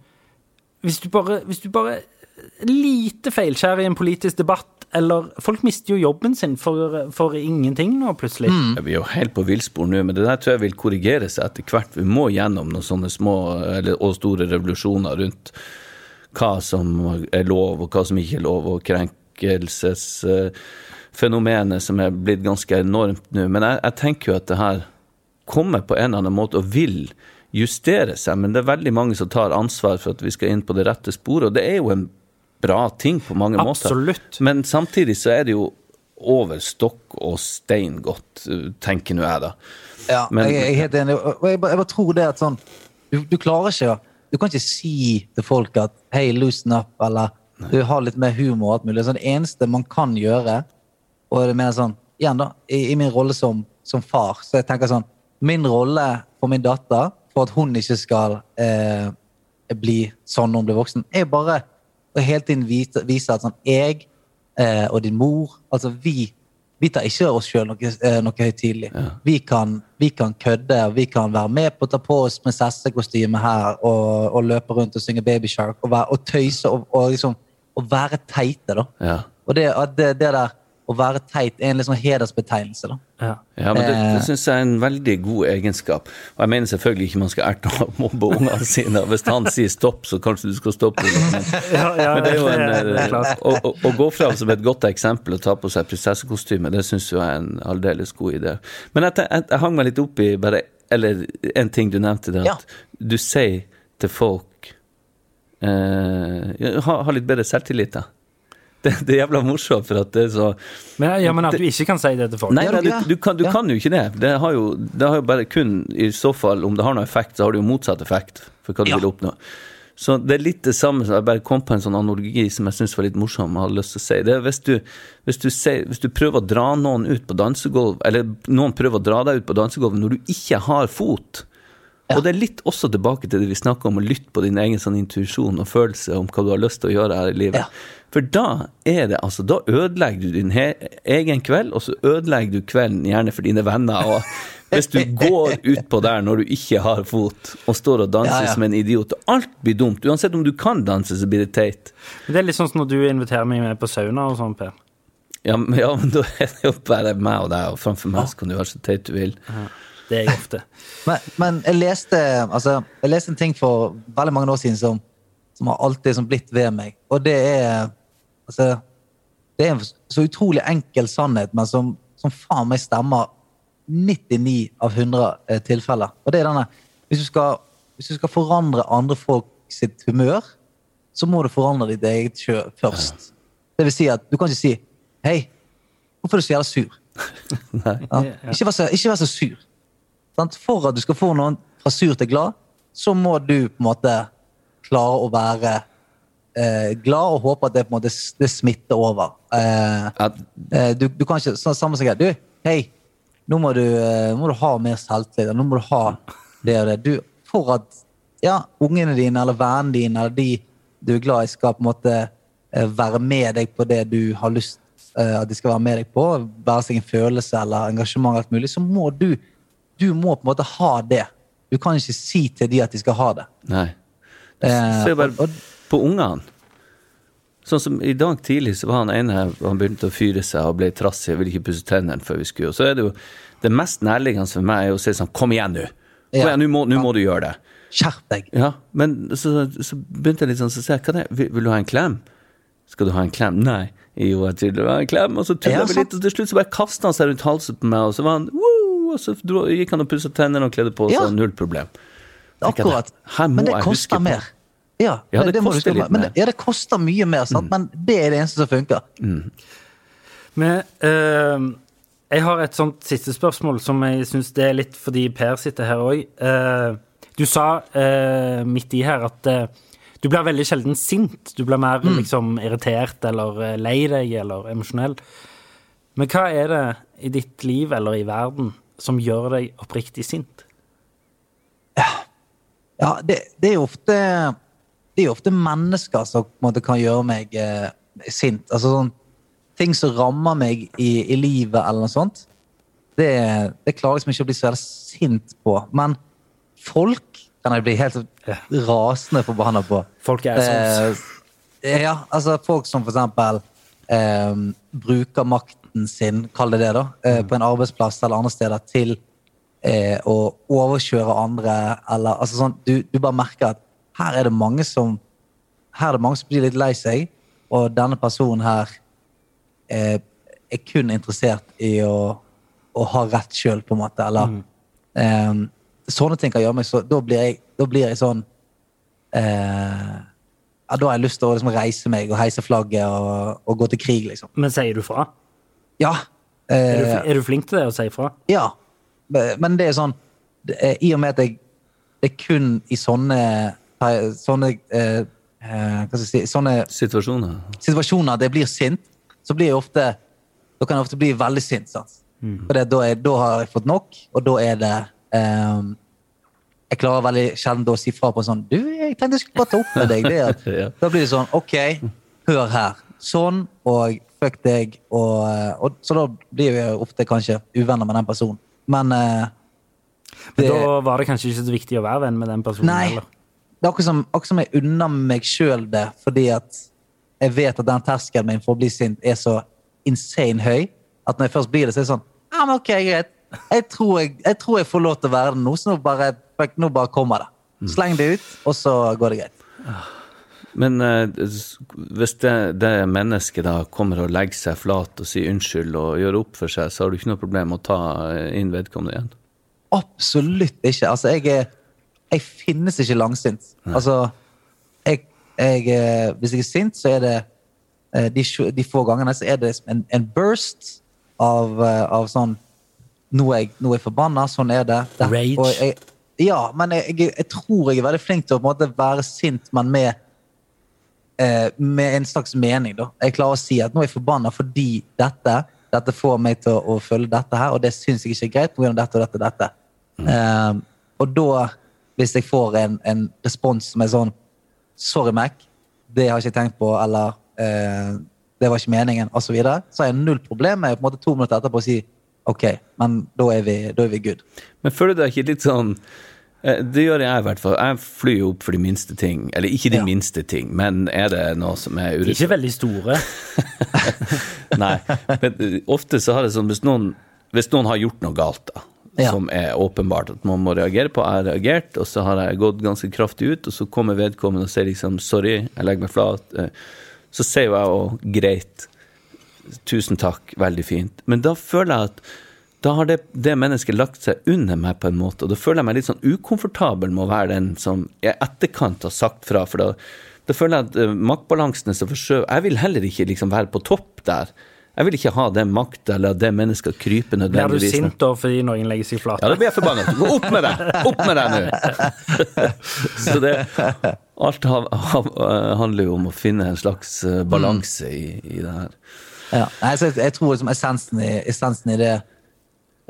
Speaker 1: Hvis du bare, hvis du bare lite feilskjær i en politisk debatt, eller Folk mister jo jobben sin for, for ingenting nå, plutselig.
Speaker 2: Ja, Vi er jo helt på villspor nå, men det der tror jeg vil korrigere seg etter hvert. Vi må gjennom noen sånne små eller, og store revolusjoner rundt hva som er lov, og hva som ikke er lov, og krenkelsesfenomenet som er blitt ganske enormt nå. Men jeg, jeg tenker jo at det her kommer på en eller annen måte og vil justere seg, men det er veldig mange som tar ansvar for at vi skal inn på det rette sporet, og det er jo en bra ting på mange
Speaker 1: Absolutt.
Speaker 2: måter. Men samtidig så er det jo over stokk og stein godt, tenker nå jeg, da.
Speaker 3: Ja,
Speaker 2: Men-
Speaker 3: jeg, jeg er helt enig. Og jeg, bare- jeg bare tror det at sånn du, du klarer ikke Du kan ikke si til folk at hei, loosen up, eller du har litt mer humor og alt mulig. Sånn, det eneste man kan gjøre, og det mener sånn Igjen, da, i, i min rolle som, som far, så jeg tenker sånn Min rolle for min datter, for at hun ikke skal eh, bli sånn når hun blir voksen, er bare å hele tiden vise, vise at sånn Jeg eh, og din mor Altså, vi vi tar ikke oss sjøl noe, eh, noe høytidelig. Vi, kan, vi kan kødde, og vi kan være med på å ta på oss prinsessekostyme her og, og løpe rundt og synge Baby Shark og, være, og tøyse og, og liksom og være teite, da.
Speaker 2: Ja.
Speaker 3: Og det, det, det der å være teit er en sånn hedersbetegnelse, da.
Speaker 1: Ja.
Speaker 2: Ja, men det, det
Speaker 3: Eh.
Speaker 2: syns jeg er en veldig god egenskap. Og jeg mener selvfølgelig ikke man skal erte og mobbe ungene sine. Hvis han sier stopp, så kanskje du skal stoppe. Men,
Speaker 1: Ja, ja,
Speaker 2: men det er jo en,
Speaker 1: det er
Speaker 2: eh, å, å, å gå fram som et godt eksempel og ta på seg prinsessekostyme, det syns jeg er en aldeles god idé. Men jeg, jeg, jeg hang meg litt opp i bare Eller en ting du nevnte, det at du sier til folk eh, ha, ha litt bedre selvtillit, da. Det, det er jævla morsomt, for at det er så
Speaker 1: Men, ja, men at du ikke kan si det til folk.
Speaker 2: Nei, nei
Speaker 3: du-
Speaker 2: du, kan, du
Speaker 3: ja.
Speaker 2: kan jo ikke det. Det har jo, det har jo bare kun, i så fall, om det har noen effekt, så har det jo motsatt effekt for hva du
Speaker 3: Ja.
Speaker 2: vil oppnå. Så det er litt det samme som jeg bare kom på en sånn analogi som jeg syns var litt morsom. Jeg hadde lyst til å si. Det er hvis du, hvis, du sier, hvis du prøver å dra noen ut på dansegulv, eller noen prøver å dra deg ut på dansegulvet når du ikke har fot, og det er litt også tilbake til det vi snakker om, å lytte på din egen sånn intuisjon og følelse om hva du har lyst til å gjøre her i livet.
Speaker 3: Ja.
Speaker 2: For da er det altså, da ødelegger du din he egen kveld, og så ødelegger du kvelden gjerne for dine venner. Og hvis du går utpå der når du ikke har fot, og står og danser
Speaker 3: Ja, ja.
Speaker 2: som en idiot, og alt blir dumt. Uansett om du kan danse, så blir det teit.
Speaker 1: Det er litt sånn som når du inviterer meg med på sauna og sånn, Per.
Speaker 2: Ja, men, ja, men da er det jo bare meg og deg, og framfor meg så kan du være så teit du vil.
Speaker 1: Det er jeg ofte.
Speaker 3: Men, men jeg, leste, altså, jeg leste en ting for veldig mange år siden som, som har alltid som blitt ved meg. Og det er altså, Det er en så utrolig enkel sannhet, men som, som faen meg stemmer 99 av 100 eh, tilfeller. Og det er denne hvis du, skal, hvis du skal forandre andre folk sitt humør, så må du forandre ditt eget sjø først. Det vil si at du kan ikke si 'Hei, hvorfor er du så jævla sur?' Ja. Ikke, vær så, ikke vær så sur. Sant? For at du skal få noen fra sur til glad, så må du på en måte klare å være eh, glad og håpe at det på en måte det smitter over. Eh,
Speaker 2: At,
Speaker 3: eh, du, du kan ikke sånn, Samme som jeg. Du, hei, nå må du, eh, må du ha mer selvtillit. Nå må du ha det og det. Du, for at ja, ungene dine eller vennene dine eller de du er glad i, skal på en måte eh, være med deg på det du har lyst at de skal være med deg på, være seg en følelse eller engasjement, alt mulig, så må du du må på en måte ha det. Du kan ikke si til de at de skal ha det.
Speaker 2: nei.
Speaker 3: Eh,
Speaker 2: Se bare på ungene. Sånn som I dag tidlig så var han ene han begynte å fyre seg og ble trassig og ville ikke pusse tennene før vi skulle. Og så er det jo det mest nærliggende for meg er å si sånn Kom igjen, nå! Kom igjen, Nå må, må du gjøre det.
Speaker 3: Skjerp deg!
Speaker 2: Ja, Men så, så begynte jeg litt sånn så sier jeg, hva er det? Vil, vil du ha en klem? Skal du ha en klem? Nei. Jo, jeg det var en klem. Og så tulla vi litt, og til slutt så bare kasta han seg rundt halsen på meg, og så var han Woo! Og så dro, gikk han og pussa tennene og kledde på seg,
Speaker 3: Ja.
Speaker 2: null problem.
Speaker 3: Akkurat.
Speaker 2: Her må
Speaker 3: Men det koster mer. Ja,
Speaker 2: Ja, det
Speaker 3: det
Speaker 2: koster litt mer. Mm.
Speaker 3: ja, det koster mye mer, sant? men det er det eneste som funker.
Speaker 1: Men eh, jeg har et sånt siste spørsmål som jeg syns det er litt fordi Per sitter her òg. du sa eh, midt i her at eh, du blir veldig sjelden sint. Du blir mer liksom irritert eller eh, lei deg eller emosjonell. Men hva er det i ditt liv eller i verden som gjør deg oppriktig sint?
Speaker 3: Ja, det, det er jo ofte Det er jo ofte mennesker som måte kan gjøre meg eh, sint. Altså sånn ting som rammer meg i, i livet eller noe sånt. Det, det klarer liksom ikke å bli så veldig sint på. Men folk kan jeg bli helt
Speaker 1: Ja.
Speaker 3: rasende forbanna på.
Speaker 1: Folk er sånn.
Speaker 3: Eh, Ja, altså folk som for eksempel eh, bruker makten sin, kall det det, da, eh, på en arbeidsplass eller andre steder til eh, å overkjøre andre, eller altså sånn du, du bare merker at her er det mange som her er det mange som blir litt lei seg, og denne personen her eh, er kun interessert i å, å ha rett sjøl, på en måte. Eller eh, Sånne ting kan gjøre meg så Da blir jeg, da blir jeg sånn ja, Da har jeg lyst til å liksom reise meg og heise flagget og, og gå til krig, liksom.
Speaker 1: Men sier du fra?
Speaker 3: Ja.
Speaker 1: Er du,
Speaker 3: Eh,
Speaker 1: er du flink til det å si fra?
Speaker 3: ja. Men det er sånn det er, I og med at jeg Det er kun i sånne Sånne eh, eh, Hva skal jeg si Sånne
Speaker 2: Situasjoner.
Speaker 3: situasjoner det blir sint, så blir jeg ofte Da kan jeg ofte bli veldig sint. Sant? For det, da, er, da har jeg fått nok, og da er det eh, Jeg klarer veldig sjelden å si fra på sånn Du, jeg tenkte jeg skulle bare ta opp med deg. Det,
Speaker 2: Ja.
Speaker 3: Da blir det sånn OK, hør her. Sånn, og fuck deg. Og, og, så da blir vi ofte kanskje uvenner med den personen. Men eh,
Speaker 1: Men da var det kanskje ikke så viktig å være venn med den personen
Speaker 3: Nei.
Speaker 1: heller.
Speaker 3: Det er akkurat som, akkurat som jeg unner meg sjøl det, fordi at jeg vet at den terskelen min for å bli sint er så insane høy at når jeg først blir det, så er det sånn Ja, men ok, greit. Jeg tror jeg, jeg, tror jeg får lov til å være det nå, så nå bare, nå bare kommer det. Sleng det ut, og så går det greit.
Speaker 2: Men eh, hvis det, det mennesket da kommer og legger seg flat og sier unnskyld og gjør opp for seg, så har du ikke noe problem med å ta eh, inn vedkommende igjen?
Speaker 3: Absolutt ikke. Altså, jeg er Jeg finnes ikke langsint. Altså, jeg, jeg eh, Hvis jeg er sint, så er det eh, de, de få gangene så er det en, en burst av, av sånn Nå er jeg, nå er jeg forbanna, sånn er det. det
Speaker 1: Rage.
Speaker 3: og jeg, ja, men jeg, jeg, jeg tror jeg er veldig flink til å på en måte være sint, men med eh, med en slags mening. da. Jeg klarer å si at nå er jeg forbanna fordi dette dette får meg til å, å følge dette her, og det syns jeg ikke er greit pga. dette og dette. dette. Um, og da, hvis jeg får en, en respons som er sånn Sorry, Mac. Det har jeg ikke tenkt på, eller uh, det var ikke meningen, osv. Så, så har jeg null problem med på en måte to minutter etterpå å si OK, men da er vi, da er vi good.
Speaker 2: Men føler du deg ikke litt sånn Det gjør jeg i hvert fall. Jeg flyr jo opp for de minste ting. Eller ikke de
Speaker 3: Ja.
Speaker 2: minste ting, men er det noe som er
Speaker 1: er ikke veldig store.
Speaker 2: Nei. Men eh, ofte så har det sånn hvis noen, hvis noen har gjort noe galt, da,
Speaker 3: Ja.
Speaker 2: som er åpenbart at man må reagere på, jeg har reagert, og så har jeg gått ganske kraftig ut, og så kommer vedkommende og sier liksom 'sorry, jeg legger meg flat', eh, så sier jo jeg òg 'greit', 'tusen takk', veldig fint. Men da føler jeg at da har det, det mennesket lagt seg under meg på en måte, og da føler jeg meg litt sånn ukomfortabel med å være den som i etterkant har sagt fra, for da, da føler jeg at eh, maktbalansen er så forskjøvet. Jeg vil heller ikke liksom være på topp der. Jeg vil ikke ha den makta eller at det mennesket kryper nødvendigvis.
Speaker 1: Blir du sint da fordi noen legger seg flat?
Speaker 2: Ja, da blir jeg forbanna. Gå opp med deg! Opp med deg nå! Så det Alt ha- handler jo om å finne en slags eh, balanse i, i det her.
Speaker 3: Ja. Jeg, jeg tror liksom essensen, i, essensen i det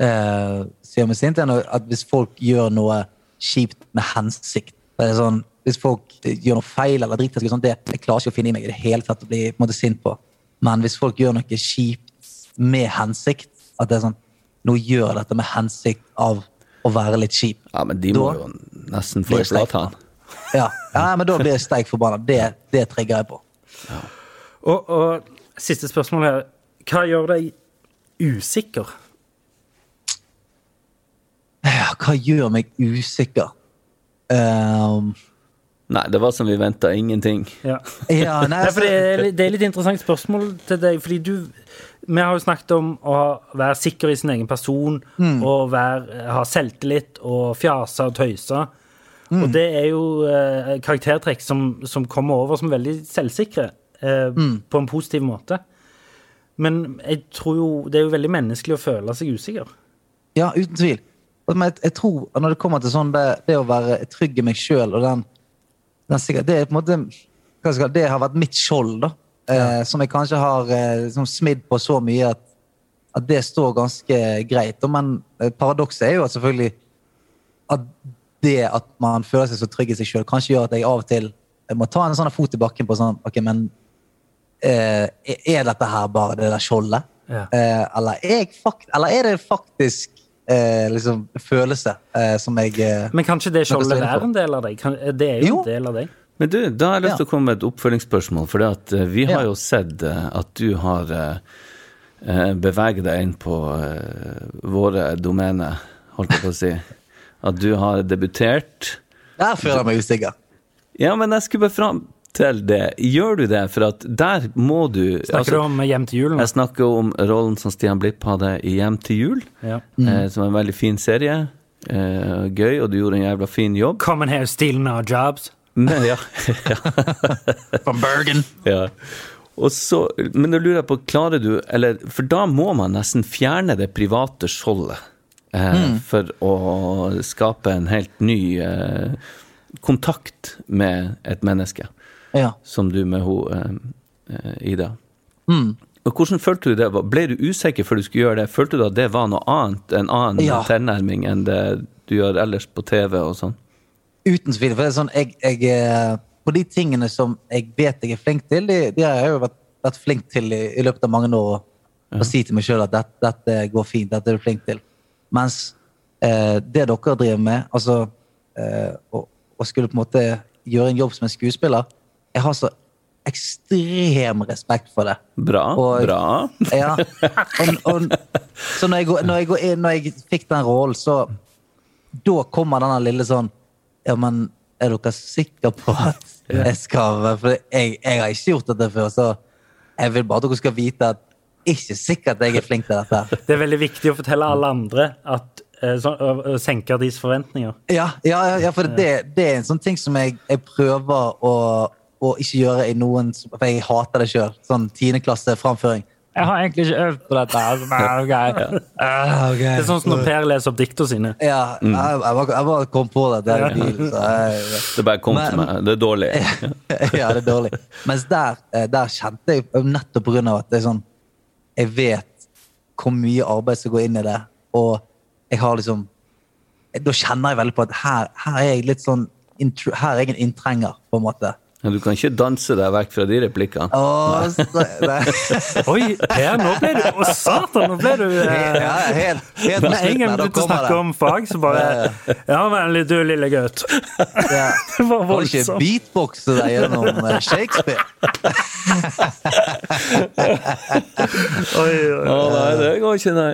Speaker 3: eh, gjør meg sint, er at hvis folk gjør noe kjipt med hensikt det er sånn, Hvis folk gjør noe feil eller driter seg, ut, det jeg klarer ikke å finne i meg i det hele tatt å bli på en måte sint på. Men hvis folk gjør noe kjipt med hensikt, at det er sånn Nå gjør jeg dette med hensikt av å være litt kjip.
Speaker 2: Ja, men de må
Speaker 3: Da
Speaker 2: jo nesten få i flatan.
Speaker 3: Ja, ja men da blir jeg steik forbanna. Det, det trigger jeg på.
Speaker 1: Og, og siste spørsmål her. Hva gjør deg usikker?
Speaker 3: Ja, hva gjør meg usikker? Um,
Speaker 2: Nei, det var som vi venta, ingenting.
Speaker 1: Ja.
Speaker 3: ja, nei,
Speaker 1: Nei, for det,
Speaker 3: altså,
Speaker 1: er, litt- det er litt interessant spørsmål til deg, fordi du Vi har jo snakket om å være sikker i sin egen person, og være, ha selvtillit og fjase og tøyse. Og det er jo eh, karaktertrekk som, som kommer over som veldig selvsikre, eh, på en positiv måte. Men jeg tror jo det er jo veldig menneskelig å føle seg usikker.
Speaker 3: Ja, uten tvil. Men jeg, tror når det kommer til sånn det, det å være trygg i meg sjøl og den, den sikkert, Det er på en måte skal, Det har vært mitt skjold, da. Eh, som jeg kanskje har eh, liksom smidd på så mye at, at det står ganske greit. Men eh, paradokset er jo at selvfølgelig at det at man føler seg så trygg i seg sjøl, kanskje gjør at jeg av og til må ta en sånn fot i bakken på sånn Ok, men eh, er dette her bare det der skjoldet?
Speaker 1: Ja.
Speaker 3: Eh, eller, er eller er det faktisk eh, liksom følelse eh, som jeg eh,
Speaker 1: Men kan ikke det skjoldet
Speaker 3: er
Speaker 1: være en del av deg? Kan, det er jo
Speaker 3: Jo.
Speaker 1: en del av deg.
Speaker 2: Men du, da har jeg lyst
Speaker 3: Ja.
Speaker 2: til å komme med et oppfølgingsspørsmål. For vi har
Speaker 3: Ja.
Speaker 2: jo sett eh, at du har eh, eh, beveget deg inn på eh, våre domener, holdt jeg på å si. At du har debutert.
Speaker 3: Der føler jeg meg usikker.
Speaker 2: Ja, men jeg skulle bare fram til det. Gjør du det? For at der må du
Speaker 1: Snakker
Speaker 2: altså,
Speaker 1: du om Hjem til jul? nå?
Speaker 2: Jeg snakker om rollen som Stian Blipp hadde i Hjem til jul,
Speaker 1: Ja.
Speaker 2: eh, som er en veldig fin serie. Eh, gøy, og du gjorde en jævla fin jobb.
Speaker 1: Come here stealing our jobs.
Speaker 2: Men, ja.
Speaker 3: From Bergen.
Speaker 2: Ja. Og så, men da lurer jeg på, klarer du eller, For da må man nesten fjerne det private skjoldet eh, for å skape en helt ny eh, kontakt med et menneske,
Speaker 3: Ja.
Speaker 2: som du med hun eh, Ida. Og Hvordan følte du det? Ble du usikker før du skulle gjøre det? Følte du at det var noe annet, en annen
Speaker 3: Ja.
Speaker 2: tilnærming enn det du gjør ellers på TV og sånn?
Speaker 3: Uten tvil. For det er sånn, jeg, jeg, eh, på de tingene som jeg vet jeg er flink til, de, de har jeg jo vært, vært flink til i, i løpet av mange år. Å si til meg sjøl at dette, dette går fint, dette er du flink til. Mens eh, det dere driver med, altså eh, å, å skulle på en måte gjøre en jobb som en skuespiller Jeg har så ekstrem respekt for det.
Speaker 2: Bra.
Speaker 3: Og-
Speaker 2: bra.
Speaker 3: Ja. Og, og, så når jeg, går, når, jeg går inn, når jeg fikk den rollen, så Da kommer denne lille sånn Ja, men er dere sikre på at jeg skal For jeg, jeg har ikke gjort dette før, så jeg vil bare at dere skal vite at ikke sikkert jeg er flink til dette.
Speaker 1: Det er veldig viktig å fortelle alle andre at eh, så, å deres forventninger.
Speaker 3: Ja, ja, ja, ja for det, det er en sånn ting som jeg, jeg prøver å, å ikke gjøre i noen For jeg hater det sjøl. Sånn tiendeklasseframføring. Jeg har egentlig ikke øvd på dette. Altså, nei, okay. det greit. Ah.
Speaker 1: Det er sånn som når Per leser opp dikta sine.
Speaker 3: Ja, jeg, jeg, bare, jeg bare kom på det. det er bil, så jeg,
Speaker 2: Det bare kom til meg. Det er dårlig.
Speaker 3: ja, det er dårlig. Mens der, eh, der kjente jeg nettopp av at det er sånn Jeg vet hvor mye arbeid som går inn i det, og jeg har liksom Da kjenner jeg veldig på at her, her er jeg litt sånn Her er jeg en inntrenger, på en måte.
Speaker 2: Du kan ikke danse deg vekk fra de replikkene.
Speaker 3: Åh, så, nei.
Speaker 1: Oi, Per, nå ble du Å, satan, nå ble du eh,
Speaker 3: Ja, helt, helt
Speaker 1: Med en gang du begynte å snakke om fag, så bare Ja, vennlig, du lille gutt.
Speaker 3: ja.
Speaker 1: Det var voldsomt.
Speaker 3: Kan ikke beatboxe deg gjennom Shakespeare. Shakespeare?
Speaker 1: Oi, oi,
Speaker 2: Å nei, det går ikke, nei.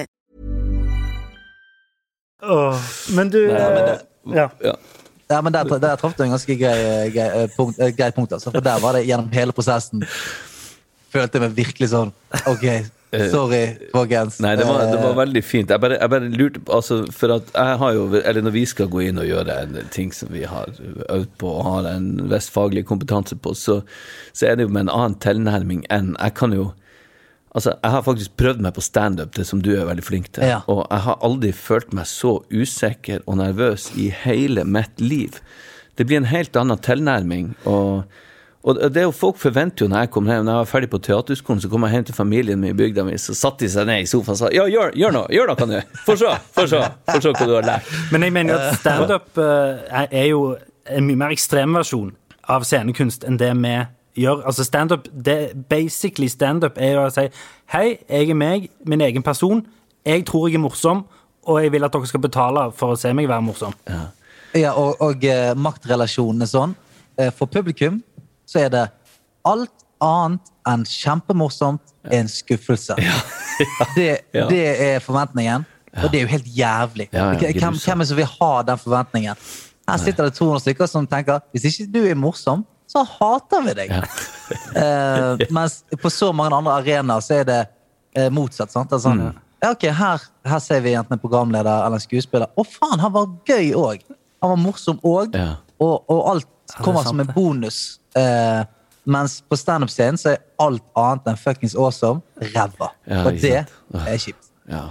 Speaker 1: Men du
Speaker 2: Nei, men det,
Speaker 1: eh, ja.
Speaker 2: ja.
Speaker 3: Ja, men Der, der traff du en ganske grei, grei, eh, punkt, Grei punkt. Altså. For der var det gjennom hele prosessen Følte jeg meg virkelig sånn OK, sorry, folkens.
Speaker 2: Nei, det var, det var
Speaker 3: Eh,
Speaker 2: veldig fint. Jeg bare, jeg bare lurte altså, For at jeg har jo Eller når vi skal gå inn og gjøre en ting som vi har øvd på og har en viss faglig kompetanse på, så, så er det jo med en annen tilnærming enn Jeg kan jo Altså, jeg har faktisk prøvd meg på standup, det som du er veldig flink til.
Speaker 3: Ja.
Speaker 2: Og jeg har aldri følt meg så usikker og nervøs i hele mitt liv. Det blir en helt annen tilnærming. Og, Og det er jo Folk forventer jo når jeg kommer hjem Når jeg var ferdig på teaterskolen, så kom jeg hjem til familien min i bygda mi, så satte de seg ned i sofaen og sa ja, gjør, gjør noe, gjør noe nå. Få se, få se, få se hva du har lært.
Speaker 1: Men jeg mener jo at standup uh, er jo en mye mer ekstrem versjon av scenekunst enn det vi gjør. Altså standup, Basically standup er å si Hei, jeg er meg, min egen person. Jeg tror jeg er morsom, og jeg vil at dere skal betale for å se meg være morsom.
Speaker 3: Ja, og, og eh, maktrelasjonen er sånn. Eh, for publikum så er det alt annet enn kjempemorsomt er en skuffelse. Det,
Speaker 2: Ja.
Speaker 3: det er forventningen, og det er jo helt jævlig.
Speaker 2: Ja, ja,
Speaker 3: Hvem, hvem er det som vil ha den forventningen? Her sitter det 200 stykker som tenker hvis ikke du er morsom, så hater vi deg. Eh, mens på så mange andre arenaer så er det eh, motsatt. sant? Er sånn, ja, ok, her, her ser vi enten en programleder eller en skuespiller. Å faen, han var gøy òg! Han var morsom òg.
Speaker 2: Ja.
Speaker 3: Og, og alt kommer som en bonus. Eh, mens på standup-scenen så er alt annet enn fuckings awesome ræva.
Speaker 2: Ja,
Speaker 3: og det. Er kjipt.
Speaker 2: Ja.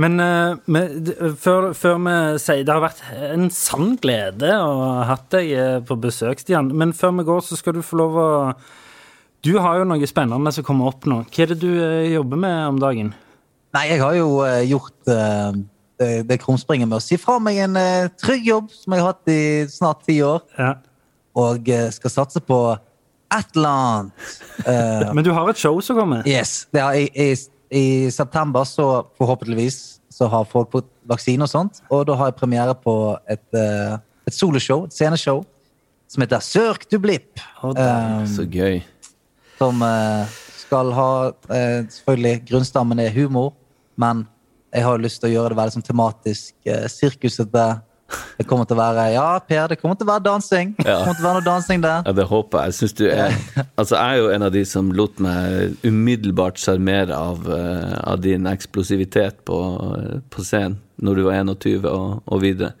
Speaker 1: Men uh, med, før, før vi sier Det har vært en sann glede å ha hatt deg eh, på besøk, Stian. Men før vi går, så skal du få lov å Du har jo noe spennende som kommer opp nå. Hva er det du uh, jobber med om dagen?
Speaker 3: Nei, jeg har jo uh, gjort eh, det, det krumspringet med å si fra meg en eh, trygg jobb som jeg har hatt i snart ti år,
Speaker 1: Ja.
Speaker 3: og eh, skal satse på et eller annet. Eh,
Speaker 1: Men du har et show som kommer.
Speaker 3: Yes. Det er, jeg, I september så forhåpentligvis så har folk fått vaksine og sånt. Og da har jeg premiere på et, uh, et soloshow, et sceneshow, som heter Sørk du blipp.
Speaker 1: Oh.
Speaker 3: Eh,
Speaker 2: Så gøy.
Speaker 3: som uh, skal ha uh, Selvfølgelig, grunnstammen er humor, men jeg har lyst til å gjøre det veldig sånn tematisk. Uh, sirkusete. Det kommer til å være Ja, Per, det kommer til å være dansing. Det kommer til å være noe dansing der.
Speaker 2: Ja, det håper jeg. Synes du er Altså, jeg er jo en av de som lot meg umiddelbart sjarmere av, eh, av din eksplosivitet på, eh, på scenen når du var 21 og, og videre.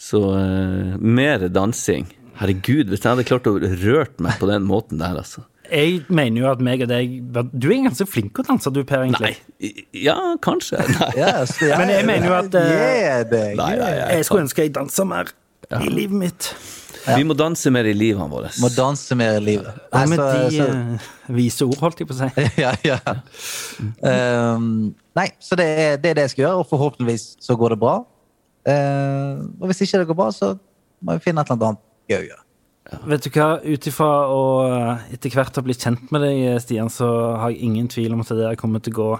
Speaker 2: Så uh, mer dansing. Herregud, hvis jeg hadde klart å rørt meg på den måten der, altså.
Speaker 1: Jeg mener jo at meg og deg Du er ganske flink til å danse, du, Per, egentlig.
Speaker 2: Nei. Ja, kanskje. Nei.
Speaker 3: Yes, jeg,
Speaker 1: Men jeg mener jo at, uh,
Speaker 3: yeah, det,
Speaker 2: Nei, nei, jeg
Speaker 1: Jeg skulle ønske jeg dansa mer i livet mitt.
Speaker 2: Vi må danse mer i livet vårt.
Speaker 3: Må danse mer i livet.
Speaker 1: Hva
Speaker 3: Nei,
Speaker 1: med
Speaker 3: så-
Speaker 1: de
Speaker 3: så-
Speaker 1: eh, vise ord, holdt jeg på å si?
Speaker 3: ja, ja. Um, nei, så det er, det er det jeg skal gjøre, og forhåpentligvis så går det bra. Uh, og hvis ikke det går bra, så må vi finne et eller annet gøy å gjøre.
Speaker 1: Vet du hva, ut ifra å eh, etter hvert ha blitt kjent med deg, Stian, så har jeg ingen tvil om at det der kommer til å gå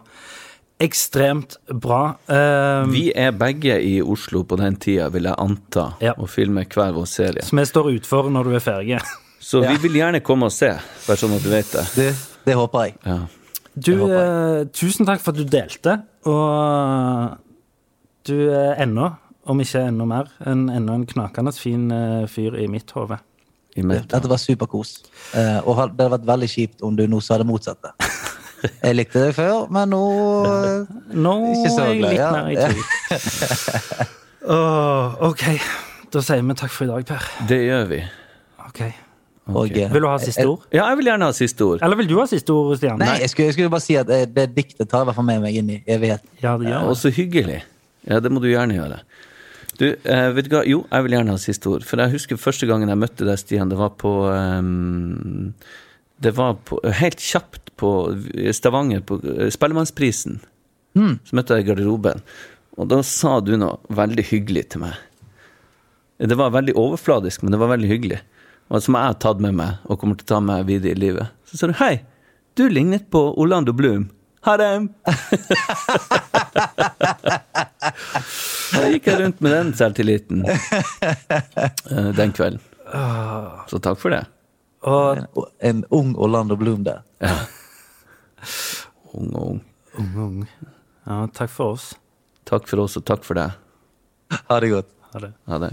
Speaker 1: ekstremt bra. Um,
Speaker 2: Vi er begge i Oslo på den tida, vil jeg anta,
Speaker 1: Ja.
Speaker 2: og filmer hver vår serie.
Speaker 1: Som vi står utfor når du er ferdig.
Speaker 2: Så vi vil gjerne komme og se, bare sånn at du vet det.
Speaker 3: Det, det håper jeg.
Speaker 2: Ja.
Speaker 1: Du, eh, tusen takk for at du delte, og du er ennå, om ikke enda mer, en, ennå en knakende fin uh, fyr i mitt hode.
Speaker 3: Dette var superkos. Eh, og det hadde vært veldig kjipt om du nå sa det motsatte. Jeg likte deg før, men nå eh,
Speaker 1: Nå
Speaker 3: Ikke så
Speaker 1: er jeg litt mer i tvil. Åh, OK. Da sier vi takk for i dag, Per.
Speaker 2: Det gjør vi.
Speaker 1: Ok.
Speaker 3: og, eh,
Speaker 1: Vil du ha siste ord?
Speaker 2: Ja, jeg vil gjerne ha siste ord.
Speaker 1: Eller vil du ha siste ord, Stian?
Speaker 3: Nei, jeg skulle, jeg skulle bare si at eh, det diktet tar i hvert fall med meg inn i evigheten.
Speaker 1: Ja, det
Speaker 2: og så hyggelig. Ja, det må du gjerne gjøre. Du, eh, vet du hva? Jo, jeg vil gjerne ha siste ord. For jeg husker første gangen jeg møtte deg, Stian, det var på um, Det var på, helt kjapt på Stavanger, på Spellemannsprisen. Mm. Så møtte jeg i garderoben. Og da sa du noe veldig hyggelig til meg. Det var veldig overfladisk, men det var veldig hyggelig. Og som jeg har tatt med meg, og kommer til å ta med videre i livet. Så sa du 'Hei, du lignet på Orlando Bloom'. Ha det! Da gikk jeg rundt med den selvtilliten eh, den kvelden. Så takk for det.
Speaker 1: Og
Speaker 3: En, en ung Orlando Bloom der.
Speaker 2: Ung og ung.
Speaker 1: ung, ung. Ja, takk for oss.
Speaker 2: Takk for oss, og takk for deg.
Speaker 3: Ha det godt.
Speaker 1: Ha det.
Speaker 2: Ha det.